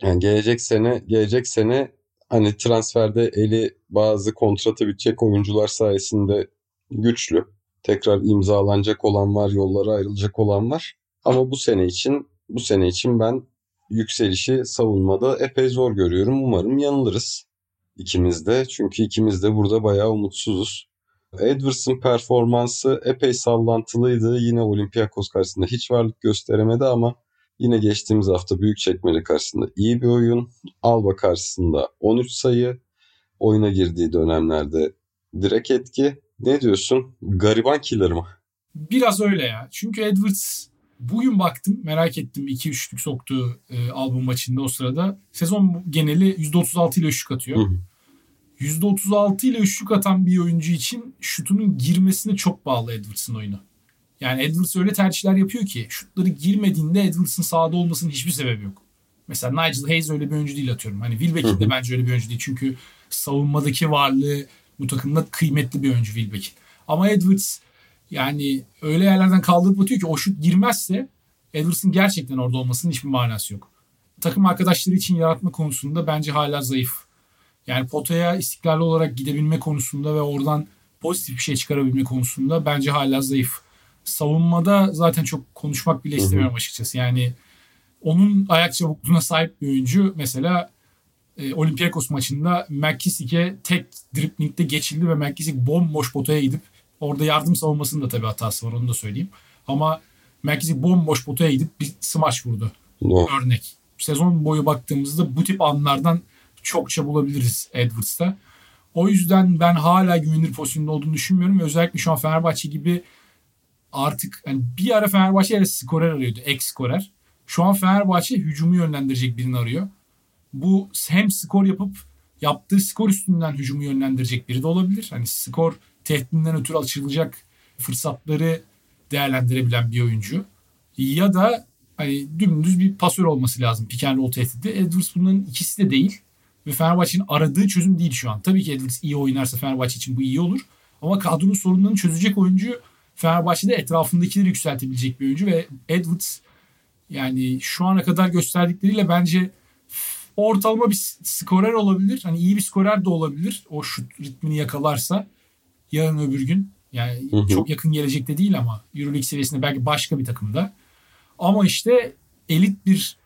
Speaker 3: Yani gelecek sene gelecek sene hani transferde eli bazı kontratı bitecek oyuncular sayesinde güçlü. Tekrar imzalanacak olan var, yollara ayrılacak olan var. Ama bu sene için bu sene için ben yükselişi savunmada epey zor görüyorum. Umarım yanılırız ikimiz de. Çünkü ikimiz de burada bayağı umutsuzuz. Edwards'ın performansı epey sallantılıydı. Yine Olympiakos karşısında hiç varlık gösteremedi ama yine geçtiğimiz hafta büyük çekmeli karşısında iyi bir oyun. Alba karşısında 13 sayı. Oyuna girdiği dönemlerde direkt etki. Ne diyorsun? Gariban killer mı?
Speaker 2: Biraz öyle ya. Çünkü Edwards bugün baktım merak ettim 2-3'lük soktuğu e, albüm maçında o sırada. Sezon geneli %36 ile üçlük atıyor. Hı hı. %36 ile üçlük atan bir oyuncu için şutunun girmesine çok bağlı Edwards'ın oyunu. Yani Edwards öyle tercihler yapıyor ki şutları girmediğinde Edwards'ın sahada olmasının hiçbir sebebi yok. Mesela Nigel Hayes öyle bir oyuncu değil atıyorum. Hani Wilbeck'in de bence öyle bir oyuncu değil. Çünkü savunmadaki varlığı bu takımda kıymetli bir oyuncu Wilbeck. Ama Edwards yani öyle yerlerden kaldırıp atıyor ki o şut girmezse Edwards'ın gerçekten orada olmasının hiçbir manası yok. Takım arkadaşları için yaratma konusunda bence hala zayıf. Yani potaya istikrarlı olarak gidebilme konusunda ve oradan pozitif bir şey çıkarabilme konusunda bence hala zayıf. Savunmada zaten çok konuşmak bile istemiyorum açıkçası. Yani onun ayak çabukluğuna sahip bir oyuncu mesela e, Olympiakos maçında McKissick'e tek driplingde geçildi ve McKissick bomboş potaya gidip orada yardım savunmasının da tabii hatası var onu da söyleyeyim. Ama McKissick bomboş potaya gidip bir smaç vurdu. No. Örnek. Sezon boyu baktığımızda bu tip anlardan çokça bulabiliriz Edwards'ta. O yüzden ben hala güvenilir pozisyonda olduğunu düşünmüyorum. Özellikle şu an Fenerbahçe gibi artık yani bir ara Fenerbahçe evet skorer arıyordu. Ek skorer. Şu an Fenerbahçe hücumu yönlendirecek birini arıyor. Bu hem skor yapıp yaptığı skor üstünden hücumu yönlendirecek biri de olabilir. Hani skor tehdidinden ötürü açılacak fırsatları değerlendirebilen bir oyuncu. Ya da hani dümdüz bir pasör olması lazım pick and roll tehdidi. Edwards bunların ikisi de değil. Ve Fenerbahçe'nin aradığı çözüm değil şu an. Tabii ki Edwards iyi oynarsa Fenerbahçe için bu iyi olur. Ama kadronun sorunlarını çözecek oyuncu Fenerbahçe'de etrafındakileri yükseltebilecek bir oyuncu ve Edwards yani şu ana kadar gösterdikleriyle bence ortalama bir skorer olabilir. Hani iyi bir skorer de olabilir. O şut ritmini yakalarsa yarın öbür gün yani hı hı. çok yakın gelecekte değil ama Euroleague seviyesinde belki başka bir takımda. Ama işte elit bir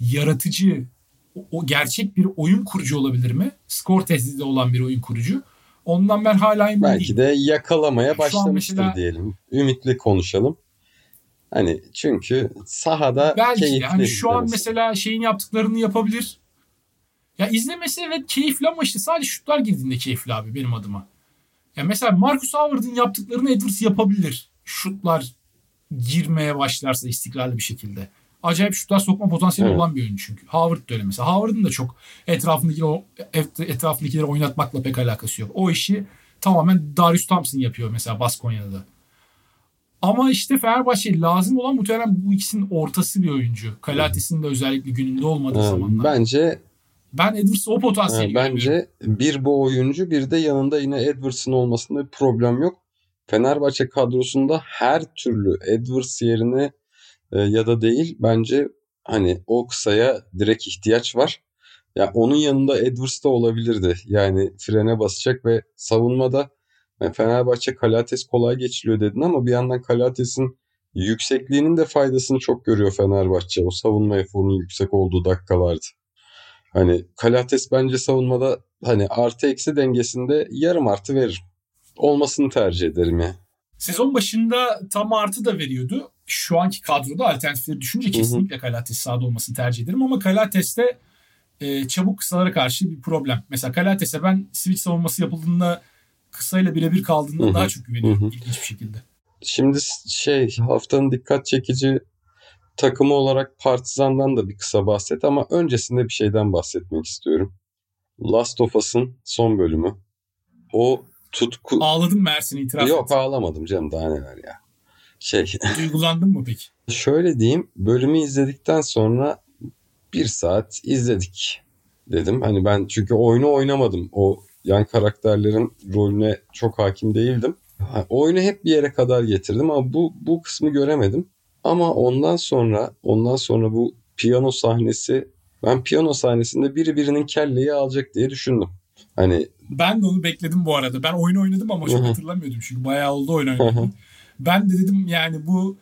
Speaker 2: yaratıcı o gerçek bir oyun kurucu olabilir mi? Skor tehdidi olan bir oyun kurucu. Ondan ben hala emin
Speaker 3: Belki değilim. de yakalamaya başlamıştır mesela, diyelim. Ümitli konuşalım. Hani çünkü sahada belki keyifli.
Speaker 2: Hani şu an mesela şeyin yaptıklarını yapabilir. Ya izlemesi evet keyifli ama işte sadece şutlar girdiğinde keyifli abi benim adıma. Ya mesela Marcus Howard'ın yaptıklarını Edwards yapabilir. Şutlar girmeye başlarsa istikrarlı bir şekilde acayip şutlar sokma potansiyeli evet. olan bir oyuncu çünkü. Howard da öyle mesela. Howard'ın da çok etrafındakileri, etrafındakileri oynatmakla pek alakası yok. O işi tamamen Darius Thompson yapıyor mesela Baskonya'da. Ama işte Fenerbahçe lazım olan muhtemelen bu ikisinin ortası bir oyuncu. Kalates'in de özellikle gününde olmadığı zamanlar.
Speaker 3: Bence
Speaker 2: Ben Edwards'ı o potansiyeli görüyorum.
Speaker 3: Bence bir bu oyuncu bir de yanında yine Edwards'ın olmasında bir problem yok. Fenerbahçe kadrosunda her türlü Edwards yerine e, ya da değil bence hani o kısaya direkt ihtiyaç var. Ya onun yanında Edwards da olabilirdi. Yani frene basacak ve savunmada e, Fenerbahçe Kalates kolay geçiliyor dedin ama bir yandan Kalates'in yüksekliğinin de faydasını çok görüyor Fenerbahçe. O savunma eforunun yüksek olduğu dakikalarda. Hani Kalates bence savunmada hani artı eksi dengesinde yarım artı veririm. Olmasını tercih ederim ya.
Speaker 2: Sezon başında tam artı da veriyordu. Şu anki kadroda alternatifleri düşünce kesinlikle Kalates sahada olmasını tercih ederim. Ama Kalates'te e, çabuk kısalara karşı bir problem. Mesela Kalates'e ben switch savunması yapıldığında kısayla birebir kaldığında daha çok güveniyorum ilginç bir şekilde.
Speaker 3: Şimdi şey haftanın dikkat çekici takımı olarak Partizan'dan da bir kısa bahset ama öncesinde bir şeyden bahsetmek istiyorum. Last of Us'ın son bölümü. O tutku...
Speaker 2: Ağladın mı Ersin itiraf
Speaker 3: Yok
Speaker 2: et.
Speaker 3: ağlamadım canım daha neler ya. Şey
Speaker 2: Duygulandın mı peki?
Speaker 3: Şöyle diyeyim, bölümü izledikten sonra bir saat izledik dedim. Hani ben çünkü oyunu oynamadım. O yan karakterlerin rolüne çok hakim değildim. Ha, Oyunu hep bir yere kadar getirdim ama bu bu kısmı göremedim. Ama ondan sonra ondan sonra bu piyano sahnesi ben piyano sahnesinde biri birinin kelleyi alacak diye düşündüm. Hani
Speaker 2: Ben de onu bekledim bu arada. Ben oyunu oynadım ama çok hatırlamıyordum çünkü bayağı oldu oyun oynadım. ben de dedim yani bu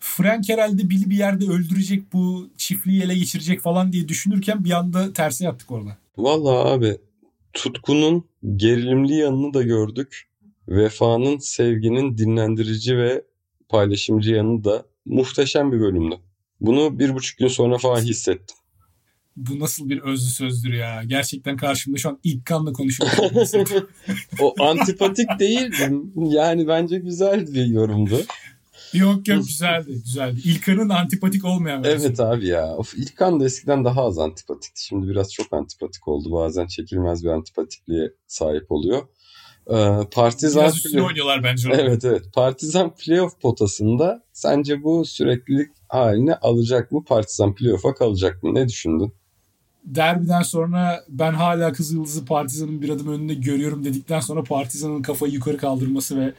Speaker 2: Frank herhalde Bill'i bir yerde öldürecek bu çiftliği ele geçirecek falan diye düşünürken bir anda terse yaptık orada.
Speaker 3: Vallahi abi tutkunun gerilimli yanını da gördük. Vefanın, sevginin dinlendirici ve paylaşımcı yanı da muhteşem bir bölümdü. Bunu bir buçuk gün sonra falan hissettim.
Speaker 2: Bu nasıl bir özlü sözdür ya. Gerçekten karşımda şu an ilk kanla konuşuyorum.
Speaker 3: O antipatik değildi. Yani bence güzel bir yorumdu.
Speaker 2: yok yok güzeldi güzeldi. İlkan'ın antipatik olmayan versiyonu.
Speaker 3: Evet abi ya. Of, İlkan da eskiden daha az antipatikti. Şimdi biraz çok antipatik oldu. Bazen çekilmez bir antipatikliğe sahip oluyor. Ee, Partizan
Speaker 2: Biraz üstüne oynuyorlar bence. orada.
Speaker 3: Evet evet. Partizan playoff potasında sence bu süreklilik haline alacak mı? Partizan playoff'a kalacak mı? Ne düşündün?
Speaker 2: Derbiden sonra ben hala Kızıldız'ı Partizan'ın bir adım önünde görüyorum dedikten sonra Partizan'ın kafayı yukarı kaldırması ve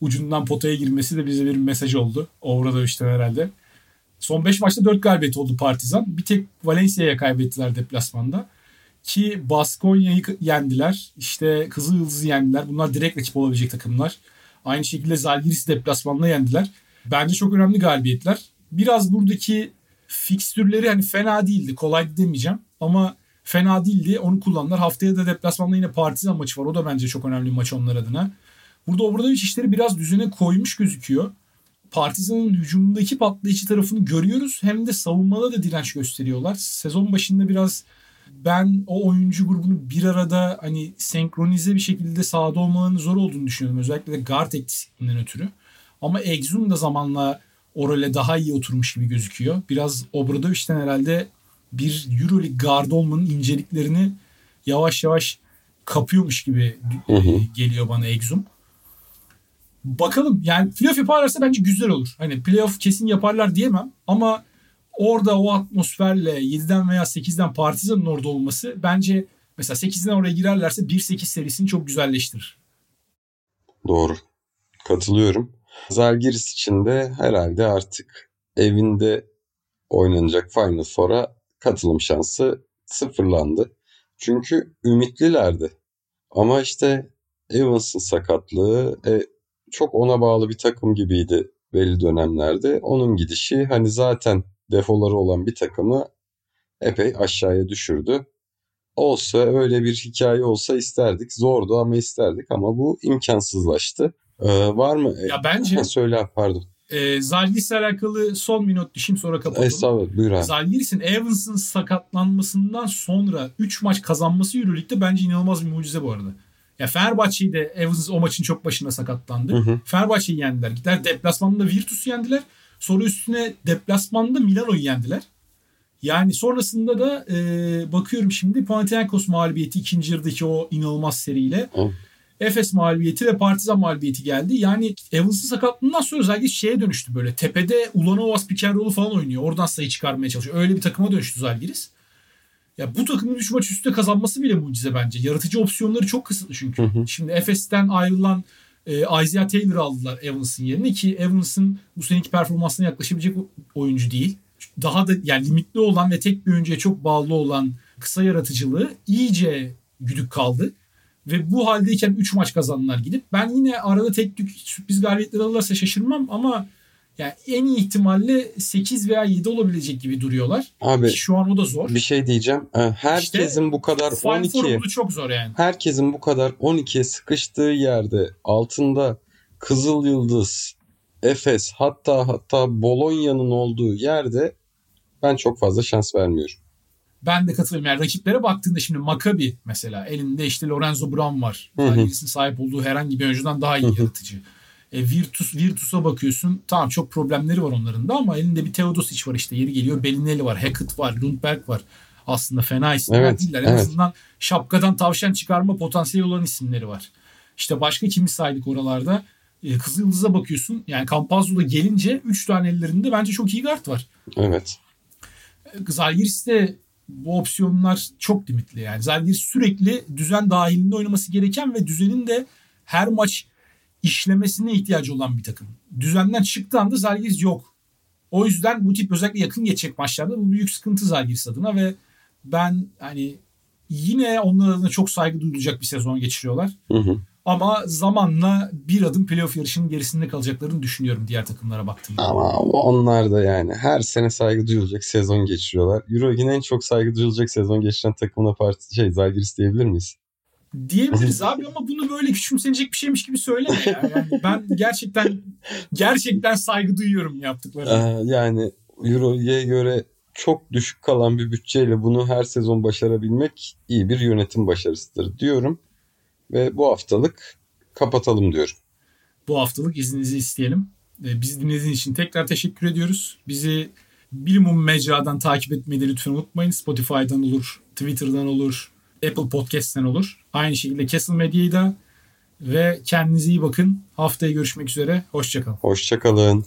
Speaker 2: ucundan potaya girmesi de bize bir mesaj oldu. Obradoviç'ten herhalde. Son 5 maçta 4 galibiyet oldu Partizan. Bir tek Valencia'ya kaybettiler deplasmanda. Ki Baskonya'yı yendiler. İşte Kızıldız'ı yendiler. Bunlar direkt rakip olabilecek takımlar. Aynı şekilde Zalgiris deplasmanla yendiler. Bence çok önemli galibiyetler. Biraz buradaki fikstürleri hani fena değildi. Kolay demeyeceğim ama fena değildi. Onu kullandılar. Haftaya da deplasmanda yine Partizan maçı var. O da bence çok önemli bir maç onlar adına. Burada Obradoviç işleri biraz düzene koymuş gözüküyor. Partizan'ın hücumundaki patlayıcı tarafını görüyoruz. Hem de savunmada da direnç gösteriyorlar. Sezon başında biraz ben o oyuncu grubunu bir arada hani senkronize bir şekilde sahada olmalarının zor olduğunu düşünüyorum. Özellikle de guard eksikliğinden ötürü. Ama Exum da zamanla o role daha iyi oturmuş gibi gözüküyor. Biraz Obradoviç'ten herhalde bir Euroleague guard olmanın inceliklerini yavaş yavaş kapıyormuş gibi
Speaker 3: Hı hı.
Speaker 2: geliyor bana Exum. Bakalım yani playoff yaparlarsa bence güzel olur. Hani playoff kesin yaparlar diyemem ama orada o atmosferle 7'den veya 8'den Partizan'ın orada olması bence mesela 8'den oraya girerlerse 1-8 serisini çok güzelleştirir.
Speaker 3: Doğru. Katılıyorum. Zalgiris için de herhalde artık evinde oynanacak Final Four'a katılım şansı sıfırlandı. Çünkü ümitlilerdi. Ama işte Evans'ın sakatlığı e, çok ona bağlı bir takım gibiydi belli dönemlerde. Onun gidişi hani zaten defoları olan bir takımı epey aşağıya düşürdü. Olsa öyle bir hikaye olsa isterdik. Zordu ama isterdik ama bu imkansızlaştı. Ee, var mı?
Speaker 2: Ya bence
Speaker 3: Ha, söyle pardon.
Speaker 2: e, Zalgiris'le alakalı son bir not düşeyim sonra kapatalım.
Speaker 3: Estağfurullah buyur abi.
Speaker 2: Zalgiris'in Evans'ın sakatlanmasından sonra 3 maç kazanması Euroleague'de bence inanılmaz bir mucize bu arada. Ya Fenerbahçe'yi de Evans o maçın çok başında sakatlandı.
Speaker 3: Hı hı.
Speaker 2: Fenerbahçe'yi yendiler. Gittiler deplasmanda Virtus'u yendiler. Sonra üstüne deplasmanda Milano'yu yendiler. Yani sonrasında da e, bakıyorum şimdi Panathinaikos mağlubiyeti ikinci yarıdaki o inanılmaz seriyle.
Speaker 3: Hı.
Speaker 2: Efes mağlubiyeti ve Partizan mağlubiyeti geldi. Yani Evans'ın sakatlığından sonra Zalgiris şeye dönüştü böyle. Tepede Ulanovas roll'u falan oynuyor. Oradan sayı çıkarmaya çalışıyor. Öyle bir takıma dönüştü Zalgiris. Ya bu takımın 3 maç üstte kazanması bile mucize bence. Yaratıcı opsiyonları çok kısıtlı çünkü. Hı hı. Şimdi Efes'ten ayrılan e, Isaiah Taylor aldılar Evans'ın yerine ki Evans'ın bu seneki performansına yaklaşabilecek oyuncu değil. Daha da yani limitli olan ve tek bir oyuncuya çok bağlı olan kısa yaratıcılığı iyice güdük kaldı. Ve bu haldeyken 3 maç kazandılar gidip. Ben yine arada tek tük sürpriz galibiyetler alırsa şaşırmam ama yani en iyi ihtimalle 8 veya 7 olabilecek gibi duruyorlar.
Speaker 3: Abi
Speaker 2: Ki şu an o da zor.
Speaker 3: bir şey diyeceğim. Ee, Herkesin
Speaker 2: İşte
Speaker 3: bu kadar
Speaker 2: Final
Speaker 3: 12
Speaker 2: Four'u çok zor yani.
Speaker 3: herkesin bu kadar 12'ye sıkıştığı yerde altında Kızıl Yıldız, Efes hatta hatta Bolonya'nın olduğu yerde ben çok fazla şans vermiyorum.
Speaker 2: Ben de katılıyorum. Yani rakiplere baktığında şimdi Maccabi mesela elinde işte Lorenzo Brown var. Zalgiris'in sahip olduğu herhangi bir oyuncudan daha iyi yaratıcı. E, Virtus, Virtus'a bakıyorsun. Tamam çok problemleri var onların da ama elinde bir Teodosic var işte. Yeri geliyor. Bellinelli var. Hackett var. Lundberg var. Aslında fena isimler
Speaker 3: Evet,
Speaker 2: değiller. En
Speaker 3: evet.
Speaker 2: azından şapkadan tavşan çıkarma potansiyeli olan isimleri var. İşte başka kimi saydık oralarda? E, Kızıldız'a bakıyorsun. Yani Campazzo'da gelince 3 tane ellerinde bence çok iyi guard var.
Speaker 3: Evet.
Speaker 2: Zalgiris'te bu opsiyonlar çok limitli yani. Zalgiris sürekli düzen dahilinde oynaması gereken ve düzenin de her maç işlemesine ihtiyacı olan bir takım. Düzenden çıktığı anda Zalgiris yok. O yüzden bu tip özellikle yakın geçecek maçlarda bu büyük sıkıntı Zalgiris adına ve ben hani yine onlar adına çok saygı duyulacak bir sezon geçiriyorlar.
Speaker 3: Hı hı.
Speaker 2: Ama zamanla bir adım playoff yarışının gerisinde kalacaklarını düşünüyorum diğer takımlara baktığımda.
Speaker 3: Ama onlar da yani her sene saygı duyulacak sezon geçiriyorlar. Euroleague'in en çok saygı duyulacak sezon geçiren takımına parti şey Zalgiris diyebilir miyiz?
Speaker 2: Diyebiliriz abi ama bunu böyle küçümsenecek bir şeymiş gibi söyleme ya. Yani ben gerçekten gerçekten saygı duyuyorum yaptıklarına.
Speaker 3: Ee, yani Euroleague'e göre çok düşük kalan bir bütçeyle bunu her sezon başarabilmek iyi bir yönetim başarısıdır diyorum. Ve bu haftalık kapatalım diyorum.
Speaker 2: Bu haftalık izninizi isteyelim. Ee, Bizi dinlediğiniz için tekrar teşekkür ediyoruz. Bizi bilimum mecradan takip etmeyi de lütfen unutmayın. Spotify'dan olur, Twitter'dan olur, Apple Podcast'ten olur. Aynı şekilde Castle Medya'yı da ve kendinize iyi bakın. Haftaya görüşmek üzere. Hoşçakalın.
Speaker 3: Hoşçakalın.